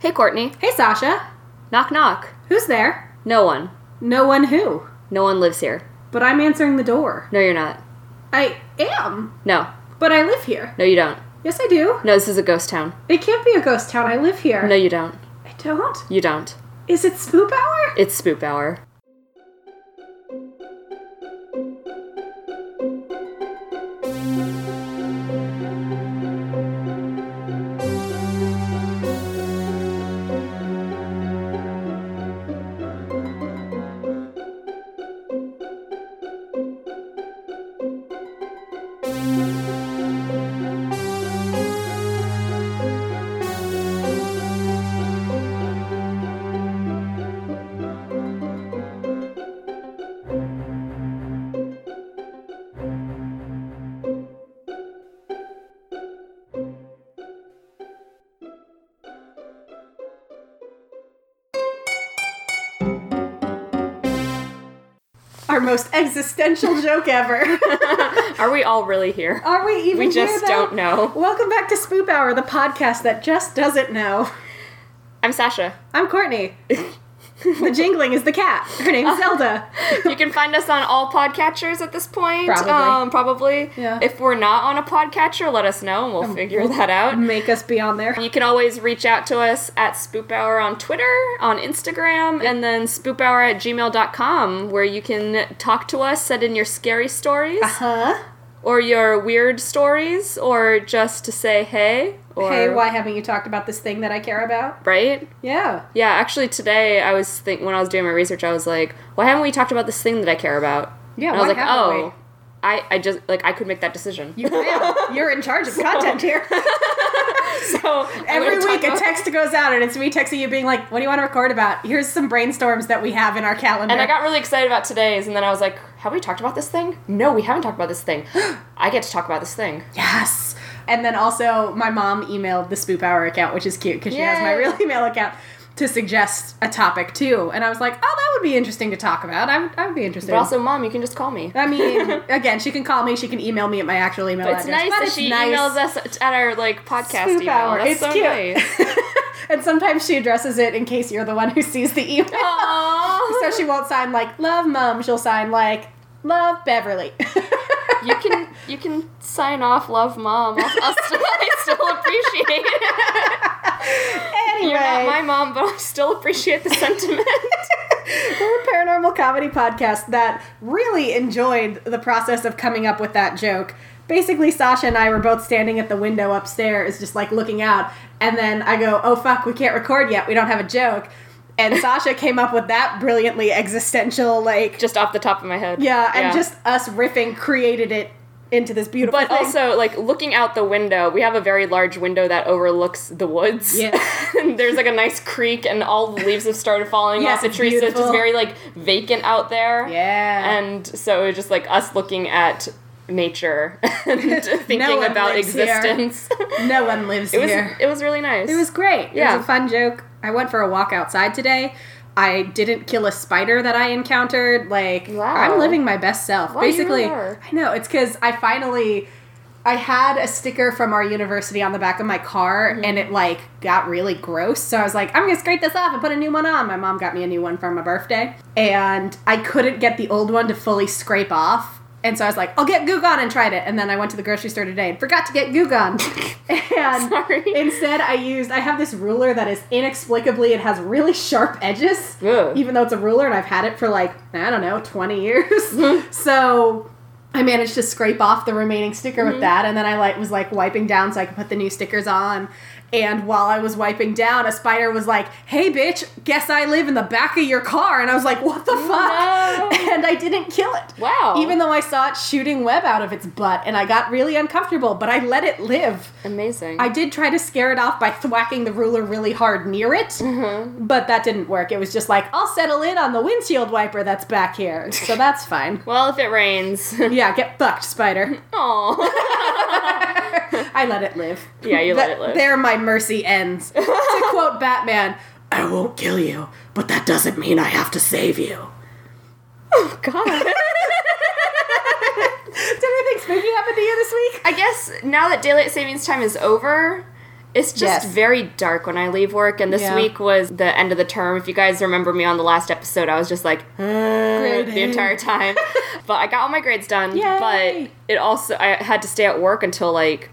Hey, Courtney. Hey, Sasha. Knock, knock. Who's there? No one. No one who. No one lives here. But I'm answering the door. No, you're not. I am. No. But I live here. No, you don't. Yes, I do. No, this is a ghost town. It can't be a ghost town. I live here. No, you don't. I don't. You don't. Is it spoop hour? It's spoop hour. Most existential joke ever. Are we all really here? Are we even We just don't know. Welcome back to Spoop Hour, the podcast that just doesn't know. I'm Sasha. I'm Courtney. the jingling is the cat. Her name's Zelda. You can find us on all podcatchers at this point. Probably. Um, probably. Yeah. If we're not on a podcatcher, let us know and we'll figure that out. Make us be on there. You can always reach out to us at Spoop Hour on Twitter, on Instagram, and then spoophour at gmail.com, where you can talk to us, send in your scary stories, Uh Huh? Or your weird stories, or just to say hey. Or, Hey, why haven't you talked about this thing that I care about? Right? Yeah. Yeah, actually, today I was think when I was doing my research, I was like, why haven't we talked about this thing that I care about? Yeah, and I was like, oh, I, I just like I could make that decision. You can. You're in charge of content here. so Every week a about- text goes out and it's me texting you being like, what do you want to record about? Here's some brainstorms that we have in our calendar. And I got really excited about today's, and then I was like, have we talked about this thing? No, we haven't talked about this thing. I get to talk about this thing. Yes. And then also, my mom emailed the Spoop Hour account, which is cute because she has my real email account to suggest a topic too. And I was like, oh, that would be interesting to talk about. I would, I would be interested. But also, mom, you can just call me. I mean, again, she can call me. She can email me at my actual email But it's address. nice but that it's she nice. emails us at our like podcast email. Hour. That's it's so cute. nice. and sometimes she addresses it in case you're the one who sees the email. So she won't sign like "Love Mom." She'll sign like "Love Beverly." you can you can sign off, love mom. I'll, I'll still, I still appreciate it. anyway, You're not my mom, but I still appreciate the sentiment. we're a paranormal comedy podcast that really enjoyed the process of coming up with that joke. Basically, Sasha and I were both standing at the window upstairs, just like looking out, and then I go, "Oh fuck, we can't record yet. We don't have a joke." And Sasha came up with that brilliantly existential, like, just off the top of my head. yeah, and just us riffing created it into this beautiful But thing. also, like looking out the window, we have a very large window that overlooks the woods. Yeah. and there's like a nice creek, and all the leaves have started falling Yes, off the it's trees, so it's just very like vacant out there. yeah. And so it was just like us looking at nature and thinking one about here. existence. no one lives it was here. it was really nice. It was great. Yeah, It Yeah. was a fun joke. I went for a walk outside today. I didn't kill a spider that I encountered. Like Wow. I'm living my best self. Wow, Basically. I know it's because I finally. I had a sticker from our university on the back of my car, Mm-hmm. and it like got really gross. So I was like, I'm gonna scrape this off and put a new one on. My mom got me a new one for my birthday, and I couldn't get the old one to fully scrape off. And so I was like, I'll get Goo Gone and tried it. And then I went to the grocery store today and forgot to get Goo Gone. and Sorry. instead I used I have this ruler that is inexplicably it has really sharp edges. Ugh. Even though it's a ruler and I've had it for like, I don't know, 20 years. Mm-hmm. so I managed to scrape off the remaining sticker Mm-hmm. with that and then I like was like wiping down so I could put the new stickers on. And while I was wiping down, a spider was like, "Hey, bitch! Guess I live in the back of your car." And I was like, "What the fuck?" No. And I didn't kill it. Wow. Even though I saw it shooting web out of its butt, and I got really uncomfortable, but I let it live. Amazing. I did try to scare it off by thwacking the ruler really hard near it, Mm-hmm. but that didn't work. It was just like, I'll settle in on the windshield wiper that's back here, so that's fine. well, if it rains. Yeah, get fucked, spider. Aw. I let it live. Yeah, you let That- it live. There my mercy ends. to quote Batman, I won't kill you, but that doesn't mean I have to save you. Oh god. Did anything spooky happen to you this week? I guess now that daylight savings time is over, It's just Yes. very dark when I leave work, and this Yeah. week was the end of the term. If you guys remember me on the last episode, I was just like uh, the entire time. but I got all my grades done. Yay. But it also I had to stay at work until like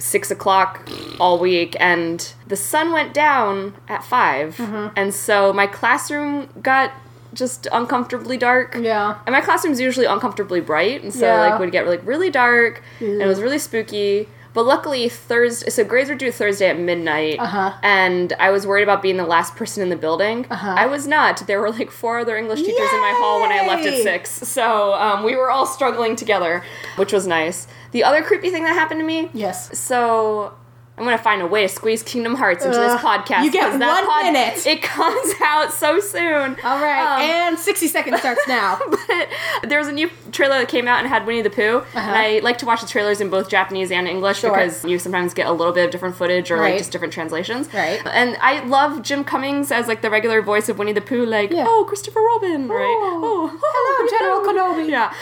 six o'clock all week, and the sun went down at 5 Mm-hmm. and so my classroom got just uncomfortably dark. Yeah. And my classroom's usually uncomfortably bright, and so Yeah. like would get like really dark, and it was really spooky. But luckily, Thursday, so grades were due Thursday at midnight, Uh-huh. and I was worried about being the last person in the building. Uh-huh. I was not. There were like four other English teachers in my hall when I left at six, so um, we were all struggling together, which was nice. The other creepy thing that happened to me, Yes. so I'm gonna find a way to squeeze Kingdom Hearts into this Ugh. podcast. You get one minute. It comes out so soon. All right. Um, and 60 seconds starts now. but there was a new trailer that came out and had Winnie the Pooh, Uh-huh. and I like to watch the trailers in both Japanese and English Sure. because you sometimes get a little bit of different footage or Right. like just different translations. Right. And I love Jim Cummings as like the regular voice of Winnie the Pooh, like Yeah. oh Christopher Robin, right? Oh. Oh, Hello, General Kenobi. Yeah.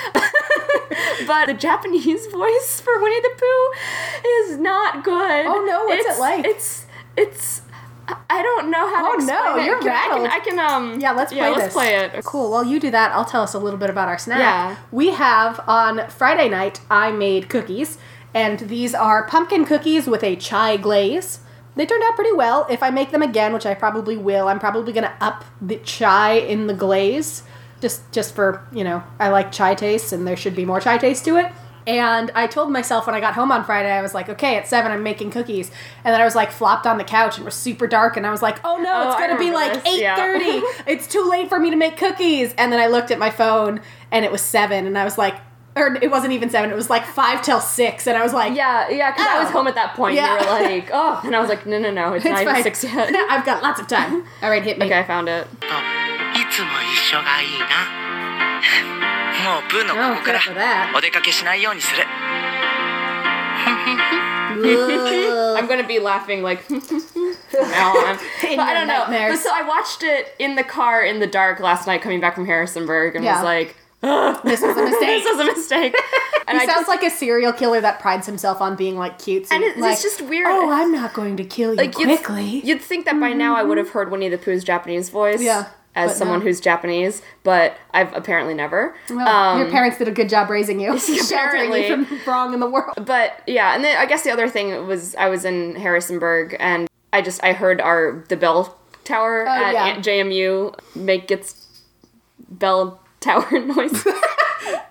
But the Japanese voice for Winnie the Pooh is not good. Oh, no, what's it It's- like? It's it's. I don't know how Oh, to explain it. Oh no, it. you're Can I- I can. I can um Yeah, let's play yeah, let's this. play it. Cool. While you do that, I'll tell us a little bit about our snack. Yeah. We have on Friday night, I made cookies, and these are pumpkin cookies with a chai glaze. They turned out pretty well. If I make them again, which I probably will, I'm probably gonna up the chai in the glaze, just just for you know, I like chai taste, and there should be more chai taste to it. And I told myself when I got home on Friday, I was like, okay, at seven, I'm making cookies. And then I was like flopped on the couch and it was super dark, and I was like, oh no, Oh, it's gonna be like eight thirty. yeah. it's too late for me to make cookies. And then I looked at my phone and it was seven, and I was like, or it wasn't even seven, it was like five till six, and I was like, Yeah, yeah, because I was Oh. home at that point. Yeah. You were like, oh, and I was like, no, no, no, it's, it's not even six yet. I've got lots of time. All right, hit me. okay, I found it. といつも一緒がいいなもうプーの Oh, ここか good for ら that. お出かけしないようにする I'm gonna be laughing like from now on. but In I your don't know. But nightmares. so I watched it in the car in the dark last night coming back from Harrisonburg and Yeah. was like, This was a mistake. this was a mistake. And he I sounds just, like a serial killer that prides himself on being like cutesy. And it's- it's like, just weird. Oh, I'm not going to kill you like you'd, quickly. you'd think that by now I would have heard Winnie the Pooh's Japanese voice. Yeah, As but someone no. who's Japanese, but I've apparently never. Well, Um, your parents did a good job raising you, sheltering Apparently. you from wrong in the world. but yeah, and then I guess the other thing was I was in Harrisonburg and I just I heard our the bell tower Oh, at yeah. JMU make its bell tower noise.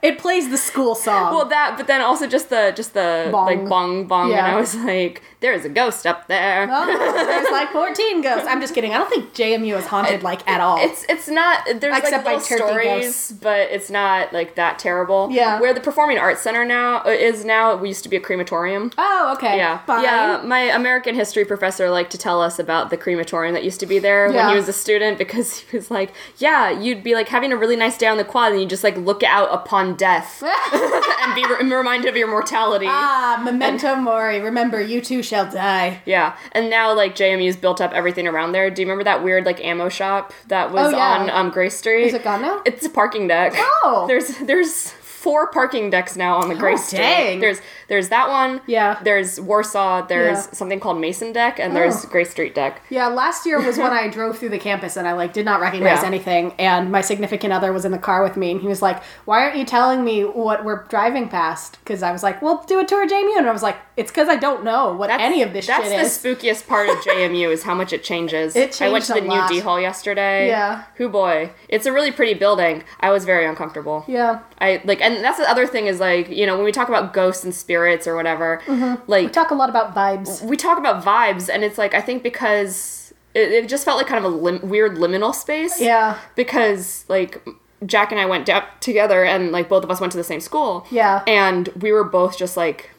It plays the school song. well, that, but then also just the just the Bong. like bong bong, yeah. and I was like, "There's a ghost up there." Oh, there's like 14 ghosts. I'm just kidding. I don't think JMU is haunted like at all. It's it's not there's Except by like little turkey stories, ghosts. but it's not like that terrible. Yeah. Where the Performing Arts Center now uh, is now, we used to be a crematorium. oh, okay. Yeah, Fine. yeah. My American history professor liked to tell us about the crematorium that used to be there when he was a student because he was like, "Yeah, you'd be like having a really nice day on the quad, and you just like look out upon death and be re- reminded of your mortality." Ah, memento mori. Remember, you too shall die. Yeah, and now like JMU's built up everything around there. Do you remember that weird like ammo shop that was Oh, yeah. on um, Grace Street? Is it gone now? It's a parking deck. Oh. there's there's four parking decks now on the oh, Grace Street. There's there's that one. Yeah. There's Warsaw. There's Yeah. something called Mason Deck, and there's Oh. Grace Street Deck. Yeah, last year was when I drove through the campus and I like did not recognize Yeah. anything and my significant other was in the car with me and he was like, "Why aren't you telling me what we're driving past?" Cuz I was like, "Well, do a tour of JMU." And I was like, "It's cuz I don't know what any of this shit is. That's the spookiest part of JMU is how much it changes. It I went to the changed a new. D Hall yesterday. Yeah. Who boy, it's a really pretty building. I was very uncomfortable. yeah. I like, and that's the other thing is like, you know, when we talk about ghosts and spirits or whatever, mm-hmm. We like talk a lot about vibes. we talk about vibes, and it's like I think because it, it just felt like kind of a lim- weird liminal space. Yeah. Because like Jack and I went down together, and like both of us went to the same school. Yeah. And we were both just like.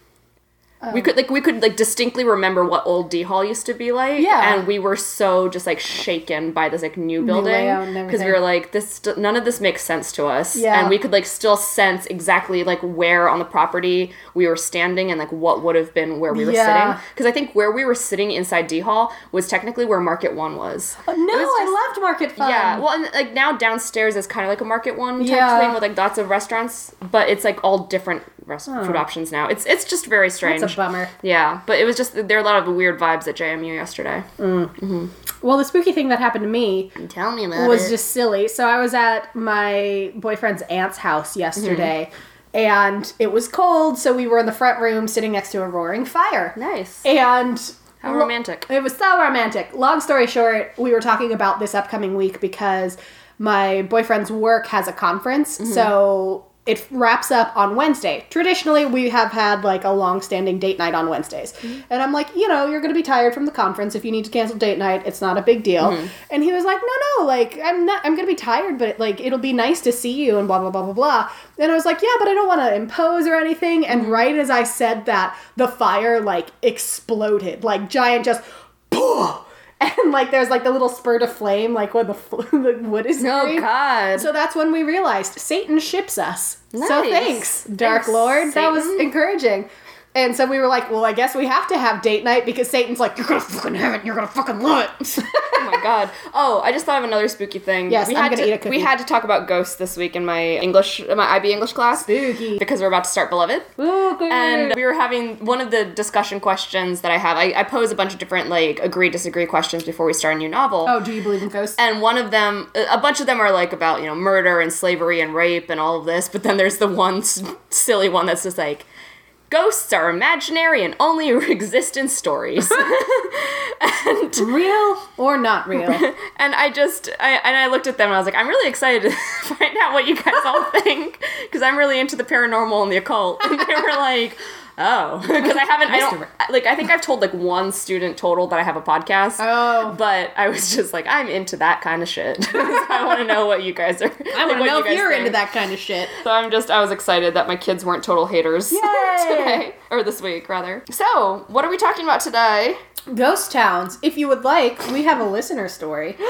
We could like we could like distinctly remember what old D Hall used to be like, Yeah. and we were so just like shaken by this like new building because we were like this none of this makes sense to us, Yeah. and we could like still sense exactly like where on the property we were standing and like what would have been where we were Yeah. sitting because I think where we were sitting inside D Hall was technically where Market One was. No, was just- I loved Market One. yeah, well, and like now downstairs is kind of like a Market One type Yeah. thing with like lots of restaurants, but it's like all different rest food options now. It's it's just very strange. A bummer. Yeah, but it was just there are a lot of weird vibes at JMU yesterday. Mm. Mm-hmm. Well, the spooky thing that happened to me Tell me about was just silly. So I was at my boyfriend's aunt's house yesterday, and it was cold, so we were in the front room sitting next to a roaring fire. nice. And How romantic. It was so romantic. Long story short, we were talking about this upcoming week because my boyfriend's work has a conference, mm-hmm. so it wraps up on Wednesday. Traditionally, we have had like a long-standing date night on Wednesdays, mm-hmm. and I'm like, you know, you're gonna be tired from the conference. If you need to cancel date night, it's not a big deal. Mm-hmm. And he was like, no, no, like I'm not. I'm gonna be tired, but like it'll be nice to see you, and blah blah blah blah blah. And I was like, yeah, but I don't want to impose or anything. And mm-hmm. right as I said that, the fire like exploded, like giant, just. And like there's like the little spurt of flame, like when the, the wood is Oh. God. So that's when we realized Satan ships us. So thanks, Dark Thanks, Lord. That was encouraging. And so we were like, well, I guess we have to have date night because Satan's like, you're gonna fucking have it, and you're gonna fucking love it. Oh my god. Oh, I just thought of another spooky thing. Yes, we I'm had gonna to, eat a cookie. We had to talk about ghosts this week in my English, my IB English class. Spooky. Because we're about to start Beloved. Spooky. And we were having one of the discussion questions that I have. I, I pose a bunch of different like agree disagree questions before we start a new novel. oh, do you believe in ghosts? And one of them, a bunch of them are like about you know murder and slavery and rape and all of this. But then there's the one s- silly one that's just like. Ghosts are imaginary and only exist in stories. and real or not real? and I just, I, and I looked at them and I was like, I'm really excited to find out what you guys all think because I'm really into the paranormal and the occult. And they were like, oh, because I haven't, I don't, like, I think I've told like one student total that I have a podcast. Oh. But I was just like, I'm into that kind of shit. I want to know what you guys are. I want to know if you're into that kind of shit. So I'm just, I was excited that my kids weren't total haters today, or this week rather. So, what are we talking about today? Ghost towns. If you would like, we have a listener story.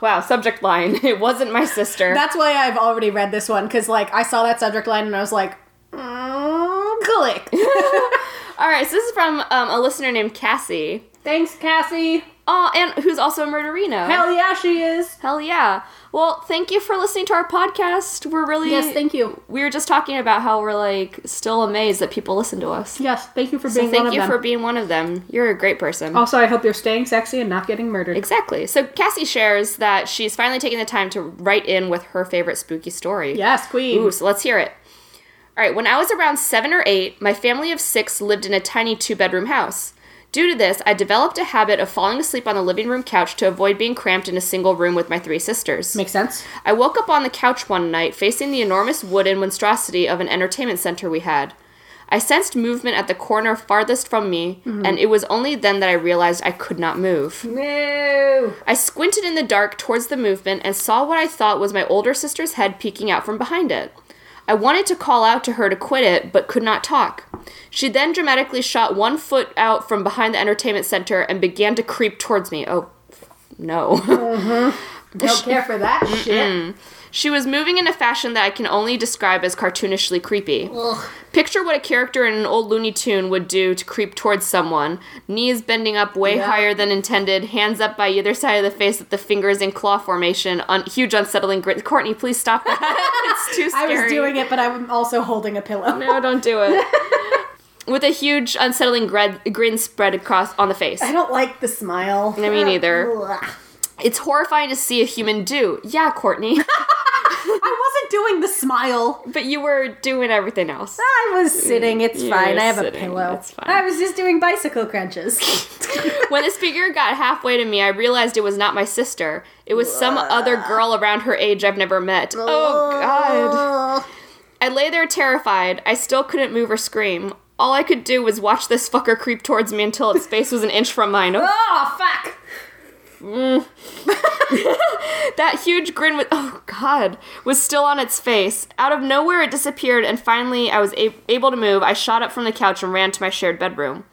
Wow, subject line. It wasn't my sister. That's why I've already read this one because, like, I saw that subject line and I was like, mm, click. All right, so this is from um, a listener named Cassie. Thanks, Cassie. Oh, and who's also a murderino. Hell yeah, she is. Hell yeah. Well, thank you for listening to our podcast. We're really Yes, thank you. We were just talking about how we're like still amazed that people listen to us. Yes, thank you for So being thank one of you them. for being one of them. You're a great person. also, I hope you're staying sexy and not getting murdered. Exactly. So Cassie shares that she's finally taking the time to write in with her favorite spooky story. Yes, queen. Ooh, so let's hear it. All right, when I was around seven or eight, my family of six lived in a tiny two bedroom house. Due to this, I developed a habit of falling asleep on the living room couch to avoid being cramped in a single room with my three sisters. Makes sense. I woke up on the couch one night facing the enormous wooden monstrosity of an entertainment center we had. I sensed movement at the corner farthest from me, mm-hmm. and it was only then that I realized I could not move. No. I squinted in the dark towards the movement and saw what I thought was my older sister's head peeking out from behind it. I wanted to call out to her to quit it, but could not talk. She then dramatically shot one foot out from behind the entertainment center and began to creep towards me. Oh, no. Mm-hmm. Don't care for that shit. She was moving in a fashion that I can only describe as cartoonishly creepy. Picture what a character in an old Looney Tune would do to creep towards someone. Knees bending up way Yeah. higher than intended, hands up by either side of the face with the fingers in claw formation. Un- huge unsettling grin. Courtney, please stop that. it's too scary. I was doing it, but I'm also holding a pillow. No, don't do it. With a huge unsettling grin, grin spread across on the face. I don't like the smile. No, me neither. It's horrifying to see a human do. Yeah, Courtney. I wasn't doing the smile. but you were doing everything else. I was sitting. It's You fine. I have a pillow. It's fine. I was just doing bicycle crunches. when this figure got halfway to me, I realized it was not my sister. It was some other girl around her age I've never met. Oh, God. I lay there terrified. I still couldn't move or scream. All I could do was watch this fucker creep towards me until its face was an inch from mine. Oh, Oh fuck! Mm. that huge grin with oh god was still on its face. Out of nowhere, it disappeared, and finally, I was a- able to move. I shot up from the couch and ran to my shared bedroom.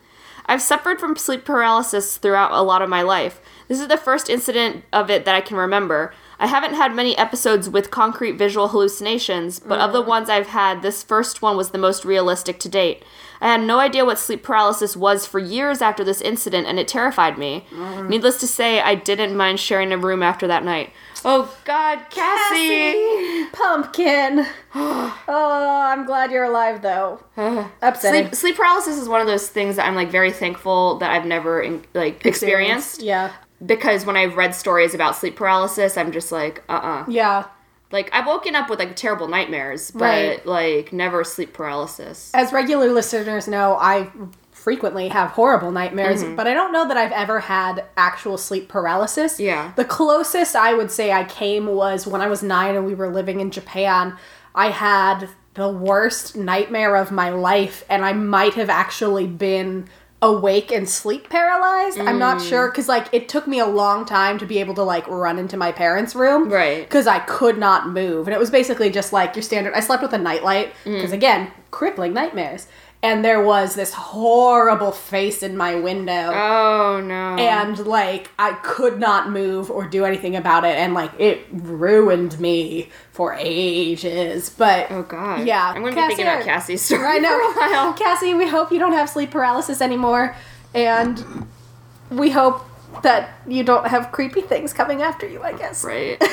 I've suffered from sleep paralysis throughout a lot of my life. This is the first incident of it that I can remember. I haven't had many episodes with concrete visual hallucinations, but of the mm. ones I've had, this first one was the most realistic to date. I had no idea what sleep paralysis was for years after this incident, and it terrified me. Mm. Needless to say, I didn't mind sharing a room after that night. Oh God, Cassie! Pumpkin. oh, I'm glad you're alive though. Upsetting. Sleep, sleep paralysis is one of those things that I'm like very thankful that I've never like experienced. Yeah. Because when I've read stories about sleep paralysis, I'm just like, uh uh Yeah. Like I've woken up with like terrible nightmares, but Right. like never sleep paralysis. As regular listeners know, I frequently have horrible nightmares, Mm-hmm. but I don't know that I've ever had actual sleep paralysis. Yeah. The closest I would say I came was when I was nine and we were living in Japan. I had the worst nightmare of my life, and I might have actually been awake and sleep paralyzed. I'm not Mm. sure because like it took me a long time to be able to like run into my parents' room, Right. Because I could not move, and it was basically just like your standard. I slept with a nightlight because again, crippling nightmares. And there was this horrible face in my window Oh no. and like I could not move or do anything about it, and like it ruined me for ages. But oh god. yeah, I'm gonna be thinking about Cassie's story I know, for a while. Cassie. We hope you don't have sleep paralysis anymore, and we hope that you don't have creepy things coming after you. I guess. Right.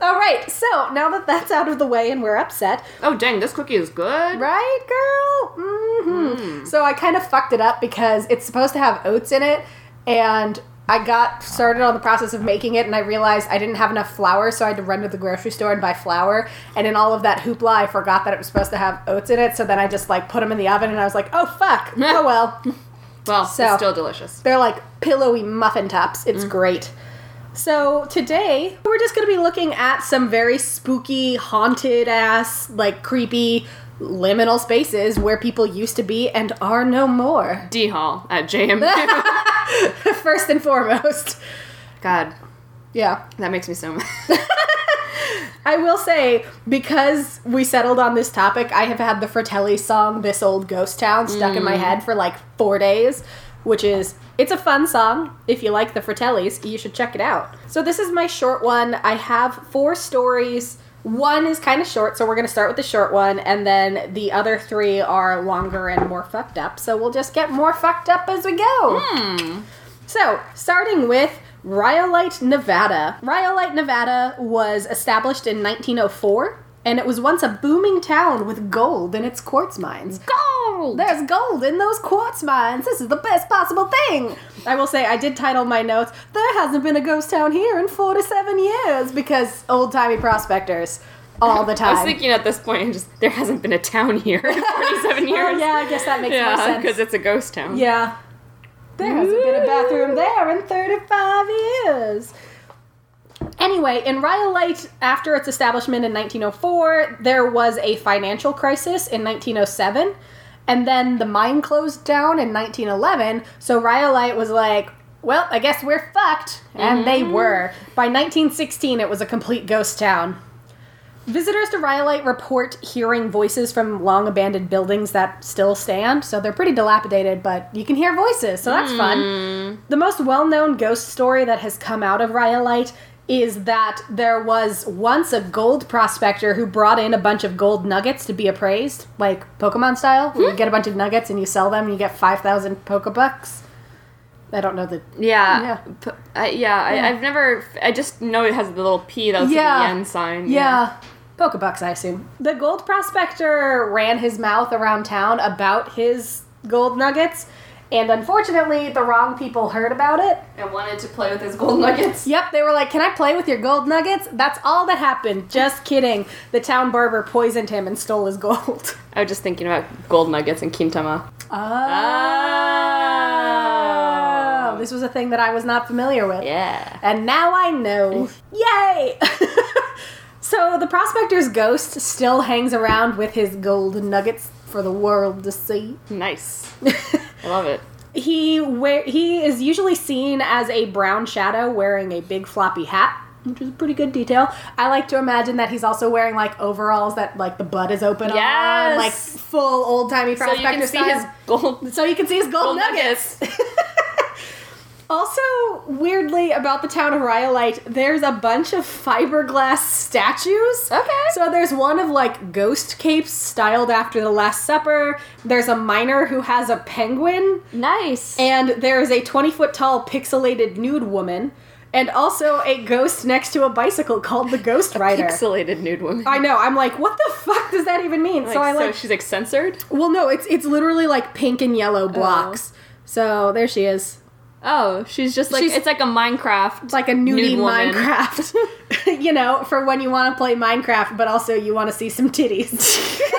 All right. So now that that's out of the way and we're upset, Oh dang, this cookie is good. Right, girl? hmm So I kind of fucked it up because it's supposed to have oats in it, and I got started on the process of making it, and I realized I didn't have enough flour, so I had to run to the grocery store and buy flour. And in all of that hoopla, I forgot that it was supposed to have oats in it, so then I just like put them in the oven, and I was like, oh fuck, oh well. Well, So- it's still delicious. They're like pillowy muffin tops. It's great. So today we're just gonna be looking at some very spooky, haunted ass, like creepy liminal spaces where people used to be and are no more. D Hall at JM. First and foremost. God, Yeah. that makes me so mad. I will say, because we settled on this topic, I have had the Fratelli song, This Old Ghost Town, stuck in my mm. head for like four days, which is, it's a fun song. If you like the Fratellis, you should check it out. So, this is my short one. I have four stories. One is kind of short, so we're going to start with the short one, and then the other three are longer and more fucked up. So, we'll just get more fucked up as we go. Hmm. So, starting with Rhyolite, Nevada. Rhyolite, Nevada was established in 1904, and it was once a booming town with gold in its quartz mines. Gold. There's gold in those quartz mines. This is the best possible thing. I will say, I did title my notes, There hasn't been a ghost town here in four to seven years, because old timey prospectors all the time. I was thinking at this point, just there hasn't been a town here in 47 years. oh, yeah, I guess that makes more sense. because it's a ghost town. Yeah. There hasn't been a bathroom there in 35 years. Anyway, in Rhyolite, after its establishment in 1904, there was a financial crisis in 1907, and then the mine closed down in 1911, so Rhyolite was like, well, I guess we're fucked. And they mm-hmm. were. By 1916, it was a complete ghost town. Visitors to Rhyolite report hearing voices from long abandoned buildings that still stand, so they're pretty dilapidated, but you can hear voices, so that's fun. Mm. The most well known ghost story that has come out of Rhyolite is that there was once a gold prospector who brought in a bunch of gold nuggets to be appraised, like Pokemon style, where you hmm. get a bunch of nuggets and you sell them and you get 5,000 Pokebucks. I don't know the. Yeah. Yeah. P- I, yeah, I, I've never. I just know it has the little P that was Yeah. the yen sign. Yeah. Pokebucks, I assume. The gold prospector ran his mouth around town about his gold nuggets, and unfortunately, the wrong people heard about it. And wanted to play with his gold nuggets. Yep, they were like, Can I play with your gold nuggets? That's all that happened. Just kidding. The town barber poisoned him and stole his gold. I was just thinking about gold nuggets and Kintama. Oh. oh. This was a thing that I was not familiar with. Yeah. And now I know. Yay! so the prospector's ghost still hangs around with his gold nuggets for the world to see. Nice. I love it. he wear he is usually seen as a brown shadow wearing a big floppy hat. Which is a pretty good detail. I like to imagine that he's also wearing like overalls that like the butt is open on, like full old timey So you prospector can see style. his gold. so you can see his gold, Gold nuggets. Also, weirdly, about the town of Rhyolite, there's a bunch of fiberglass statues. Okay. So there's one of like ghost capes styled after the Last Supper. There's a miner who has a penguin. Nice. And there is a 20 foot tall pixelated nude woman. And also a ghost next to a bicycle called the Ghost Rider. Pixelated nude woman. I know. I'm like, what the fuck does that even mean? Like, so I like. she's like censored. well, no, it's it's literally like pink and yellow oh. blocks. So there she is. Oh, she's just like She's- it's like a Minecraft. It's like a nudie. Minecraft. you know, for when you want to play Minecraft, but also you want to see some titties.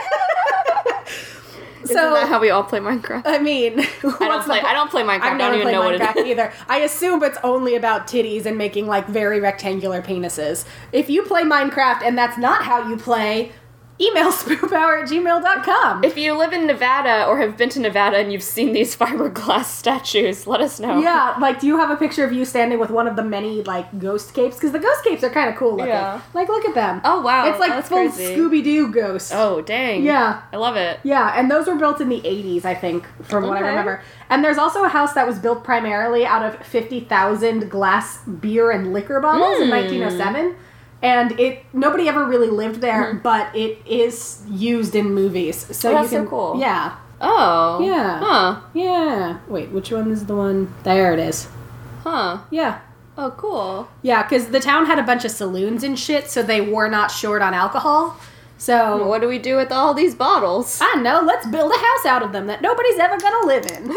Isn't that how we all play Minecraft? I mean, I don't play. I don't play Minecraft. I don't even know what it Minecraft is. either. I assume it's only about titties and making like very rectangular penises. If you play Minecraft and that's not how you play, email spoophour at gmail.com. If you live in Nevada or have been to Nevada and you've seen these fiberglass statues, let us know. yeah, like, do you have a picture of you standing with one of the many like ghost capes? Because the ghost capes are kind of cool looking. Yeah. Like, look at them. Oh wow. it's like that's full. Scooby Doo ghost. Oh dang. Yeah. I love it. Yeah, and those were built in the 80s, I think, from what I remember. And there's also a house that was built primarily out of 50,000 glass beer and liquor bottles in Hmm. 1907. And it nobody ever really lived there, Hmm. but it is used in movies. So Oh, you that's so cool. Yeah. Oh. Yeah. Huh. Yeah. Wait, which one is the one? There it is. Huh. Yeah. Oh cool. Yeah, because the town had a bunch of saloons and shit, so they were not short on alcohol. So What do we do with all these bottles? I know, let's build a house out of them that nobody's ever gonna live in.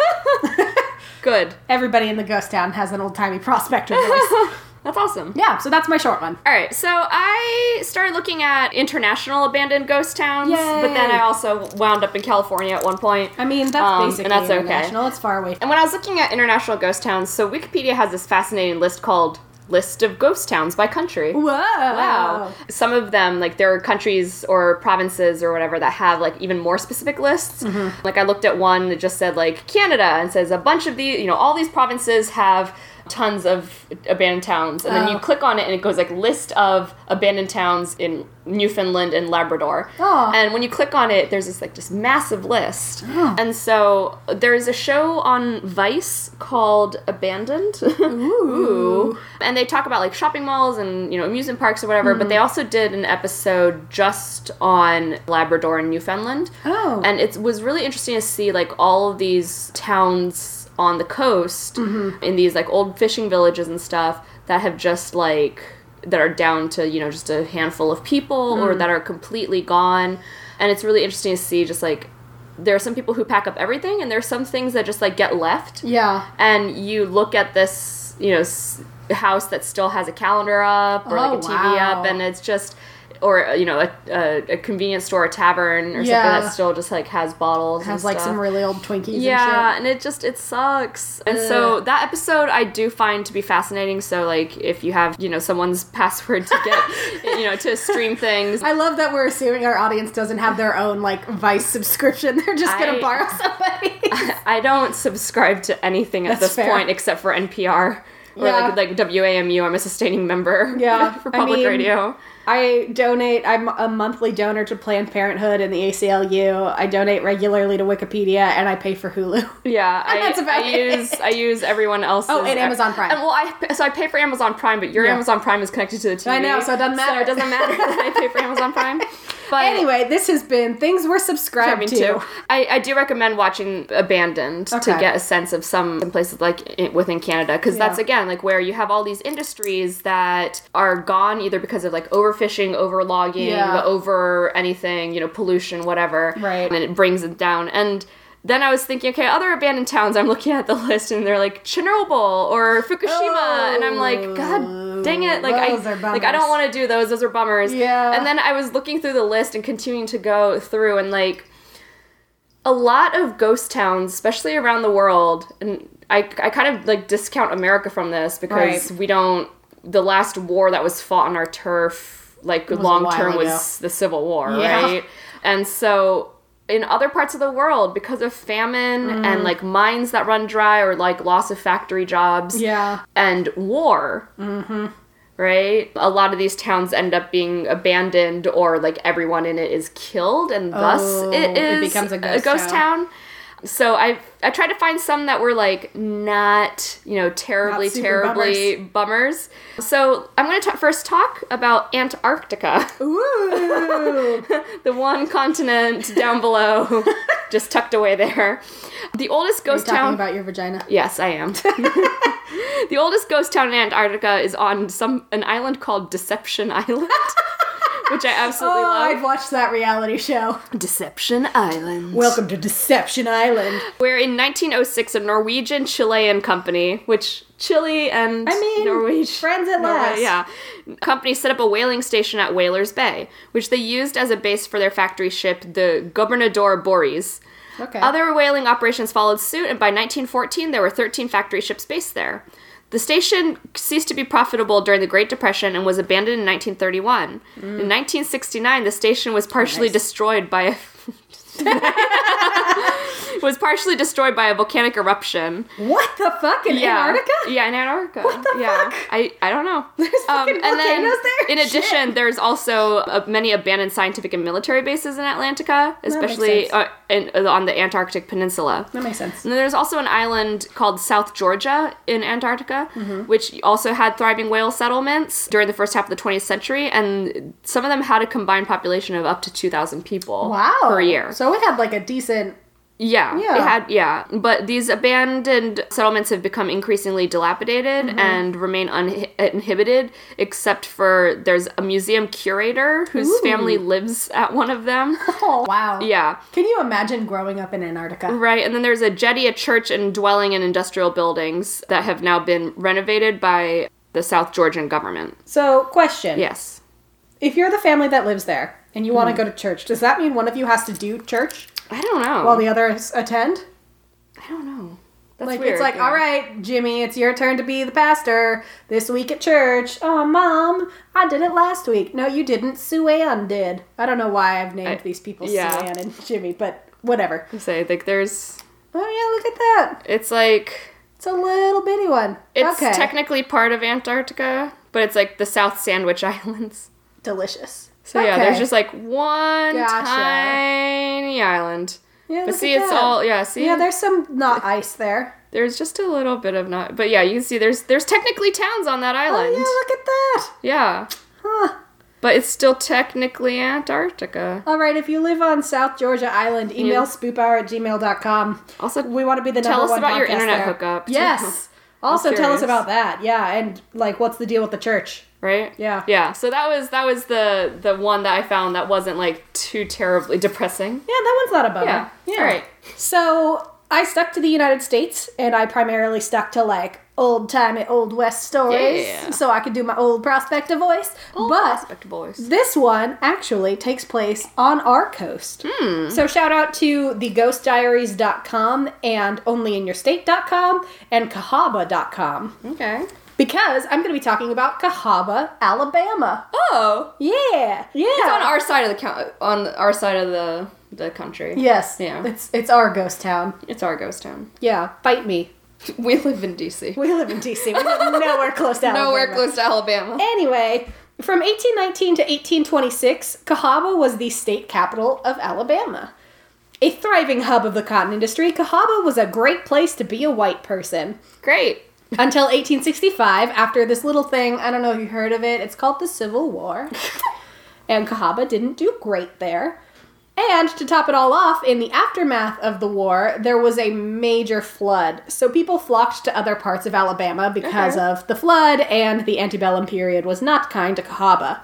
Good. Everybody in the ghost town has an old timey prospector voice. That's awesome. yeah, so that's my short one. All right, so I started looking at international abandoned ghost towns, Yay. but then I also wound up in California at one point. I mean, that's Um, and basically that's okay. international. It's far away. And when I was looking at international ghost towns, so Wikipedia has this fascinating list called List of Ghost Towns by Country. Whoa! Wow. Some of them, like there are countries or provinces or whatever that have like even more specific lists. Like I looked at one that just said like Canada and says a bunch of these, you know, all these provinces have tons of abandoned towns. And then Oh. you click on it and it goes like list of abandoned towns in Newfoundland and Labrador. Oh. And when you click on it, there's this like just massive list. Oh. And so there's a show on Vice called Abandoned. Ooh. And they talk about like shopping malls and, you know, amusement parks or whatever, but they Mm-hmm. also did an episode just on Labrador and Newfoundland. Oh. And it was really interesting to see like all of these towns on the coast Mm-hmm. in these like old fishing villages and stuff that have just like that are down to, you know, just a handful of people Mm. or that are completely gone. And it's really interesting to see just like there are some people who pack up everything and there are some things that just like get left yeah. and you look at this you know s- house that still has a calendar up or like Oh, a tv wow. up and it's just or uh, you know a, a, a convenience store a tavern or Yeah. something that still just like has bottles Has like stuff. some really old Twinkies yeah and and it just it sucks and so that episode i do find to be fascinating so like if you have you know someone's password to get you know to stream things. I love that we're assuming our audience doesn't have their own like Vice subscription. They're just gonna I- borrow somebody. I don't subscribe to anything at That's this fair. point except for NPR. Or Yeah. like like WAMU, I'm a sustaining member. Yeah, for I public mean- radio. I donate. I'm a monthly donor to Planned Parenthood and the ACLU. I donate regularly to Wikipedia, and I pay for Hulu. Yeah, I, that's about I it. use I use everyone else's. Oh, and Amazon Prime. And, well, I so I pay for Amazon Prime, but your Yeah. Amazon Prime is connected to the TV. I know, so it doesn't matter. it doesn't matter that I pay for Amazon Prime. But Anyway, this has been things we're subscribed to. I, I do recommend watching Abandoned to get a sense of some, places like i within Canada because that's again like where you have all these industries that are gone either because of like overfishing, overlogging, Yeah. over anything, you know, pollution, whatever. Right. And it brings it down. And then I was thinking, okay, other abandoned towns. I'm looking at the list, and they're like Chernobyl or Fukushima, and I'm like, oh, God dang it! Like Those I like I don't want to do those. Those are bummers. Yeah. And then I was looking through the list and continuing to go through, and like a lot of ghost towns, especially around the world, and I I kind of like discount America from this because Right. we don't. The last war that was fought on our turf, like long term, was the Civil War, Yeah. right? And so in other parts of the world, because of famine Mm. and like mines that run dry or like loss of factory jobs Yeah. and war, right? A lot of these towns end up being abandoned or like everyone in it is killed and thus Oh, it it is becomes a ghost town. So I I tried to find some that were like not you know terribly terribly bummers. So I'm gonna ta- first talk about Antarctica, Ooh. the one continent down below, just tucked away there. The oldest Are you ghost talking town. about your vagina? Yes, I am. the oldest ghost town in Antarctica is on some an island called Deception Island, which I absolutely Oh, love. I've watched that reality show. Deception Island. Welcome to Deception Island. where in 1906 a Norwegian Chilean company, which Chile and I mean, Norway, friends at Norway, last. yeah, company set up a whaling station at Whalers Bay, which they used as a base for their factory ship, the Gobernador Bories. Okay. Other whaling operations followed suit, and by 1914 there were 13 factory ships based there. The station ceased to be profitable during the Great Depression and was abandoned in 1931. In mm. 1969, the station was partially Nice. destroyed by a was partially destroyed by a volcanic eruption. what the fuck in Yeah. Antarctica? Yeah, in Antarctica. What the yeah. fuck? I I don't know. There's fucking volcanoes there? In Shit. addition, there's also uh, many abandoned scientific and military bases in Atlantica, especially uh, in, uh, on the Antarctic Peninsula. That makes sense. And then there's also an island called South Georgia in Antarctica, Mm-hmm. which also had thriving whale settlements during the first half of the 20th century, and some of them had a combined population of up to 2,000 people Wow. per year. So it had like a decent. Yeah, Yeah. it had yeah, but these abandoned settlements have become increasingly dilapidated Mm-hmm. and remain uninhibited, except for there's a museum curator whose Ooh. family lives at one of them. Oh wow. yeah, Can you imagine growing up in Antarctica? right. And then there's a jetty, a church, and dwelling and industrial buildings that have now been renovated by the South Georgian government. So, question. Yes. If you're the family that lives there and you want Hmm. to go to church, does that mean one of you has to do church I don't know. while the others attend? I don't know. That's like weird. it's like, yeah. all right, Jimmy, it's your turn to be the pastor this week at church. Oh, mom, I did it last week. No, you didn't. Sue Ann did. I don't know why I've named I- these people yeah. Sue Ann and Jimmy, but whatever. I say like there's. Oh yeah, look at that. It's like It's a little bitty one. It's okay. technically part of Antarctica, but it's like the South Sandwich Islands. delicious. So yeah, there's just like one Gotcha. tiny island. Yeah, But see, it's that. all yeah. See, Yeah, there's some not ice there. there's just a little bit of not. But yeah, you can see there's there's technically towns on that island. Oh island. yeah, look at that. yeah, Huh. but it's still technically Antarctica. All right, if you live on South Georgia Island, email Yeah. spoophour at gmail.com. Also, We want to be the Tell us about your internet there. hookup. Yes. Also, tell us about that. Yeah, and like, what's the deal with the church? Right? Yeah. Yeah. So that was that was the the one that I found that wasn't like too terribly depressing. Yeah, that one's not a bummer. Yeah. All right. So I stuck to the United States, and I primarily stuck to like old timey old west stories, Yeah. so I could do my old prospector voice. but Prospect boys. This one actually takes place on our coast. Hmm. So shout out to theghostdiaries.com and onlyinyourstate.com and cahaba.com Okay. Because I'm going to be talking about Cahaba, Alabama. Oh. Yeah. Yeah. It's on our side of the on our side of the the country. Yes. Yeah. It's it's our ghost town. It's our ghost town. Yeah. Fight me. We live in DC. We live in DC. We live nowhere close to Alabama. Nowhere close to Alabama. Anyway, from 1819 to 1826, Cahaba was the state capital of Alabama. A thriving hub of the cotton industry, Cahaba was a great place to be a white person. Great. Until 1865, after this little thing, I don't know if you heard of it, it's called the Civil War. and Cahaba didn't do great there. And to top it all off, in the aftermath of the war, there was a major flood. So people flocked to other parts of Alabama because Okay. of the flood, and the antebellum period was not kind to Cahaba.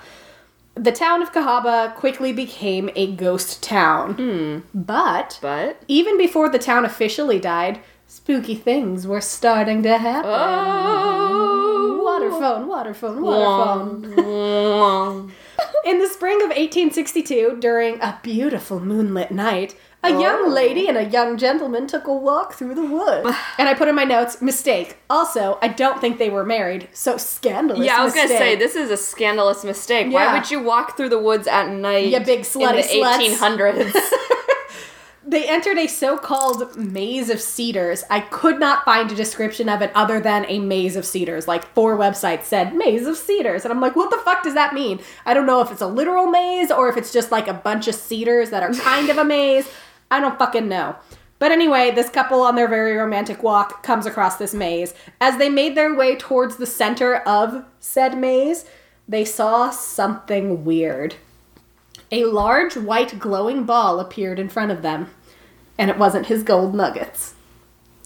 The town of Cahaba quickly became a ghost town. Hmm. But But even before the town officially died, spooky things were starting to happen. oh, Water phone, water phone, water phone. In the spring of 1862, during a beautiful moonlit night, a young Oh. lady and a young gentleman took a walk through the woods. and I put in my notes, mistake. Also, I don't think they were married, so scandalous. Yeah, I was gonna say this is a scandalous mistake. Yeah. Why would you walk through the woods at night? Ya big slutty in the eighteen hundreds. They entered a so called maze of cedars. I could not find a description of it other than a maze of cedars. Like four websites said maze of cedars. And I'm like, what the fuck does that mean? I don't know if it's a literal maze or if it's just like a bunch of cedars that are kind of a maze. I don't fucking know. But anyway, this couple on their very romantic walk comes across this maze. As they made their way towards the center of said maze, they saw something weird. A large white glowing ball appeared in front of them, and it wasn't his gold nuggets.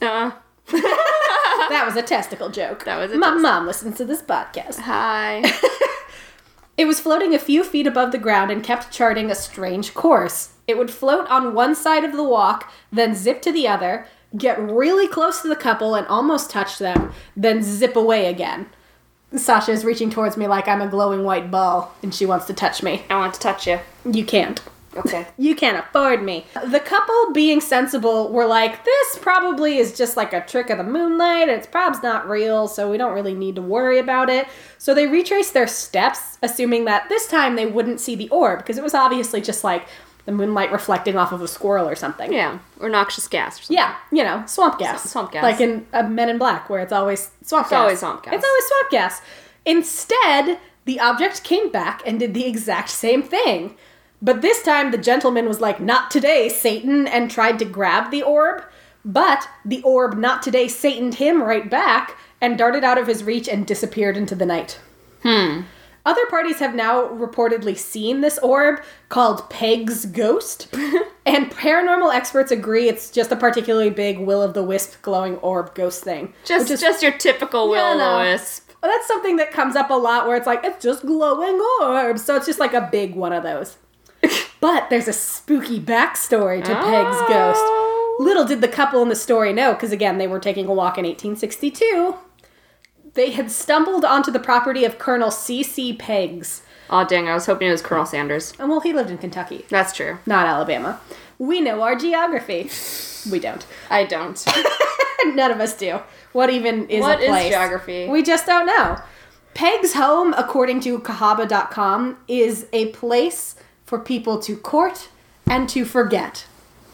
Uh, That was a testicle joke. That was a My test- mom listens to this podcast. hi. It was floating a few feet above the ground and kept charting a strange course. It would float on one side of the walk, then zip to the other, get really close to the couple and almost touch them, then zip away again. Sasha is reaching towards me like I'm a glowing white ball and she wants to touch me. I want to touch you. You can't. Okay. You can't afford me. The couple, being sensible, were like, this probably is just like a trick of the moonlight. It's probably not real, so we don't really need to worry about it. So they retraced their steps, assuming that this time they wouldn't see the orb, because it was obviously just like the moonlight reflecting off of a squirrel or something. Yeah. Or noxious gas or something. Yeah, you know, swamp gas. Swamp gas. Like in uh, Men in Black, where it's always swamp gas. always swamp gas. It's always swamp gas. Instead, the object came back and did the exact same thing. But this time, the gentleman was like, Not today, Satan, and tried to grab the orb. But the orb, not today, Sataned him right back and darted out of his reach and disappeared into the night. Hmm. Other parties have now reportedly seen this orb called Peg's Ghost, and paranormal experts agree it's just a particularly big will o' the wisp glowing orb ghost thing. Just is- just your typical will no. o' the wisp. well, that's something that comes up a lot where it's like it's just glowing orbs, so it's just like a big one of those. but there's a spooky backstory to Peg's ghost. Oh. Little did the couple in the story know, because again, they were taking a walk in 1862. They had stumbled onto the property of Colonel C.C. Peggs. Oh dang! I was hoping it was Colonel Sanders. And well, he lived in Kentucky, That's true. not Alabama. We know our geography. We don't. I don't. None of us do. What even is What a is place? geography? We just don't know. Peg's home, according to Kahaba.com, is a place for people to court and to forget.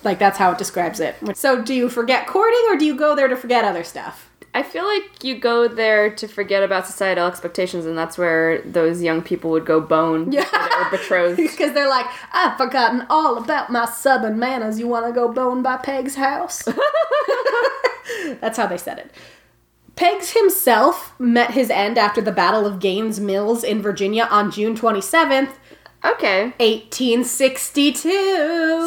Like that's how it describes it. So, do you forget courting or do you go there to forget other stuff? I feel like you go there to forget about societal expectations, and that's where those young people would go bone. Yeah. They were betrothed. Because they're like, I've forgotten all about my southern manners. You want to go bone by Peg's house? That's how they said it. Peggs himself met his end after the Battle of Gaines Mills in Virginia on June 27th, Okay. 1862.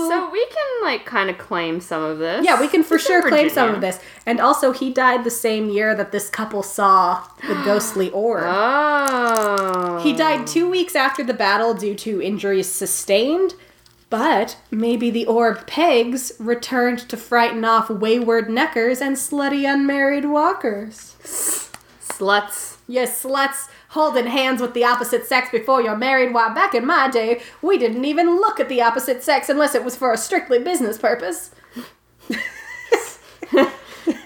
So we can like kind of claim some of this. yeah, we can for It's sure claim some of this. And also, he died the same year that this couple saw the ghostly orb. Oh. He died two weeks after the battle due to injuries sustained, but maybe the orb pegs returned to frighten off wayward neckers and slutty unmarried walkers. Sluts. Yes, sluts holding hands with the opposite sex before you're married. Why, back in my day, we didn't even look at the opposite sex unless it was for a strictly business purpose.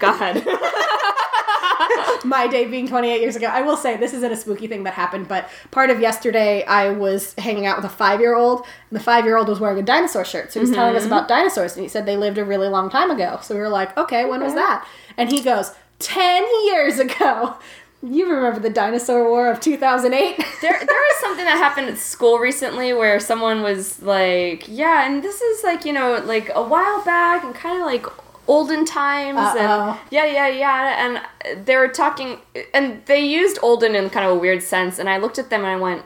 God. my day being 28 years ago. I will say this isn't a spooky thing that happened, but part of yesterday I was hanging out with a five year old, and the five year old was wearing a dinosaur shirt. So he was mm-hmm. telling us about dinosaurs, and he said they lived a really long time ago. So we were like, okay, when was that? And he goes, 10 years ago. You remember the dinosaur war of 2008? there, there was something that happened at school recently where someone was like, "Yeah, and this is like you know like a while back and kind of like olden times Uh-oh. and yeah, yeah, yeah." And they were talking, and they used olden in kind of a weird sense. And I looked at them and I went,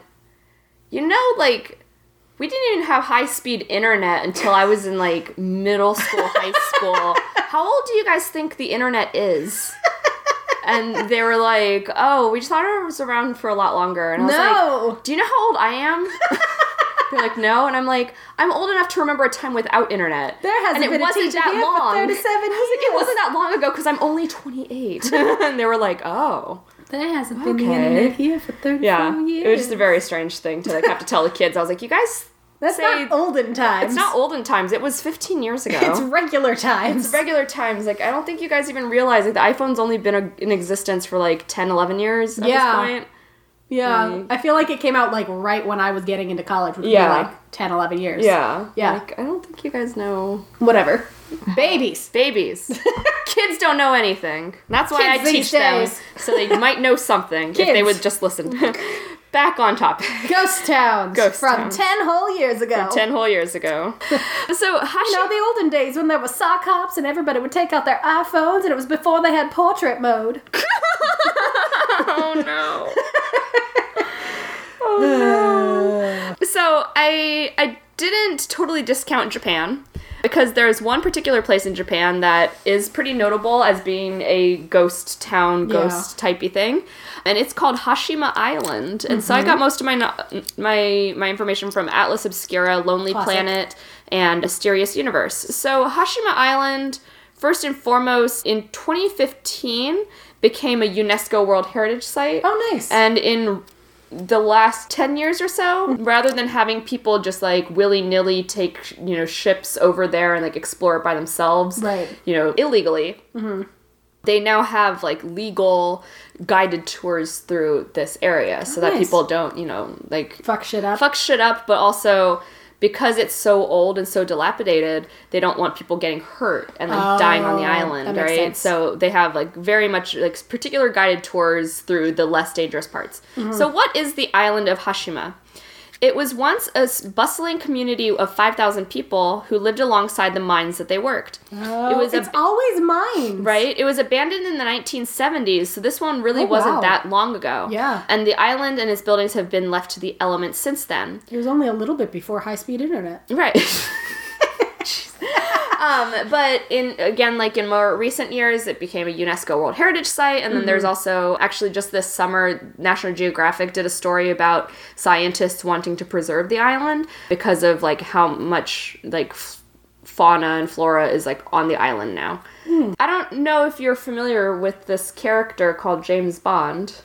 "You know, like." We didn't even have high speed internet until I was in like middle school, high school. How old do you guys think the internet is? And they were like, "Oh, we just thought it was around for a lot longer." And I was like, no! do you know how old I am? They're like, no, and I'm like, I'm old enough to remember a time without internet. There hasn't and it been a wasn't that here for long. 37 I was like, years. it wasn't that long ago because I'm only 28. and they were like, oh, There hasn't been the internet here for 34 yeah. It was just a very strange thing to like have to tell the kids. I was like, you guys, That's say- not olden times. it's not olden times. It was 15 years ago. It's regular times. It's regular times. Like, I don't think you guys even realize like the iPhone's only been a, in existence for like 10, 11 years at Yeah. this point. Yeah, Like- I feel like it came out like right when I was getting into college, which Yeah. like 10, 11 years. Yeah. Yeah. Like, I don't think you guys know Whatever. Babies. Babies. Kids don't know anything. That's why Kids I teach them so they might know something if they would just listen. back on topic. Ghost towns Ghost from towns. ten whole years ago. 10 whole years ago. So, Hashi. You know, the olden days when there were sock hops and everybody would take out their iPhones, and it was before they had portrait mode. oh no. oh no. So I I didn't totally discount Japan because there's one particular place in Japan that is pretty notable as being a ghost town, ghost typey thing, and it's called Hashima Island. And so I mm-hmm. got most of my my my information from Atlas Obscura, Lonely Classic. Planet, and Mysterious Universe. So Hashima Island, first and foremost, in 2015 became a UNESCO World Heritage Site. Oh, nice. And in the last 10 years or so, rather than having people just like willy nilly take, you know, ships over there and like explore it by themselves, Right. you know, illegally, mm-hmm. they now have like legal guided tours through this area so that people don't, you know, like Fuck shit up. fuck shit up, but also because it's so old and so dilapidated, they don't want people getting hurt and like dying on the Oh, island, right? sense. So they have like very much like particular guided tours through the less dangerous parts. Mm-hmm. So what is the island of Hashima? It was once a bustling community of 5,000 people who lived alongside the mines that they worked. Oh, it was it's always mine. Right? It was abandoned in the 1970s, so this one really Oh, wasn't wow. that long ago. Yeah. And the island and its buildings have been left to the elements since then. It was only a little bit before high speed internet. Right. um, but in again, like in more recent years, it became a UNESCO World Heritage Site, and then there's also actually just this summer, National Geographic did a story about scientists wanting to preserve the island because of like how much like f- fauna and flora is like on the island now. I don't know if you're familiar with this character called James Bond.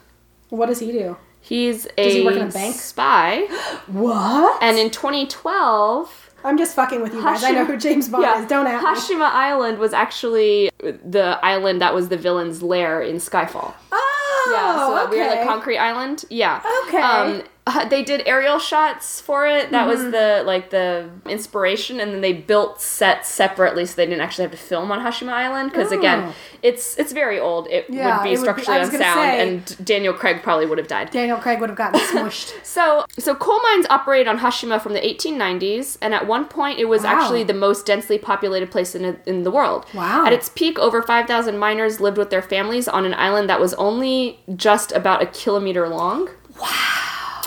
What does he do? He's a he work in a bank? spy, What? and in 2012. I'm just fucking with you guys. I know who James Bond is. Don't me. Hashima Island was actually the island that was the villain's lair in Skyfall. Oh, Yeah, so that okay. weird like concrete island. Yeah. Okay. Um, uh, they did aerial shots for it. That was Mm-hmm. the like the inspiration, and then they built sets separately, so they didn't actually have to film on Hashima Island. Because again, Oh. it's it's very old. It Yeah, would be it would be- structurally was gonna unsound, say- and Daniel Craig probably would have died. Daniel Craig would have gotten smushed. So, so coal mines operated on Hashima from the 1890s, and at one point it was Wow. actually the most densely populated place in, in the world. Wow. At its peak, over 5,000 miners lived with their families on an island that was only just about a kilometer long. Wow.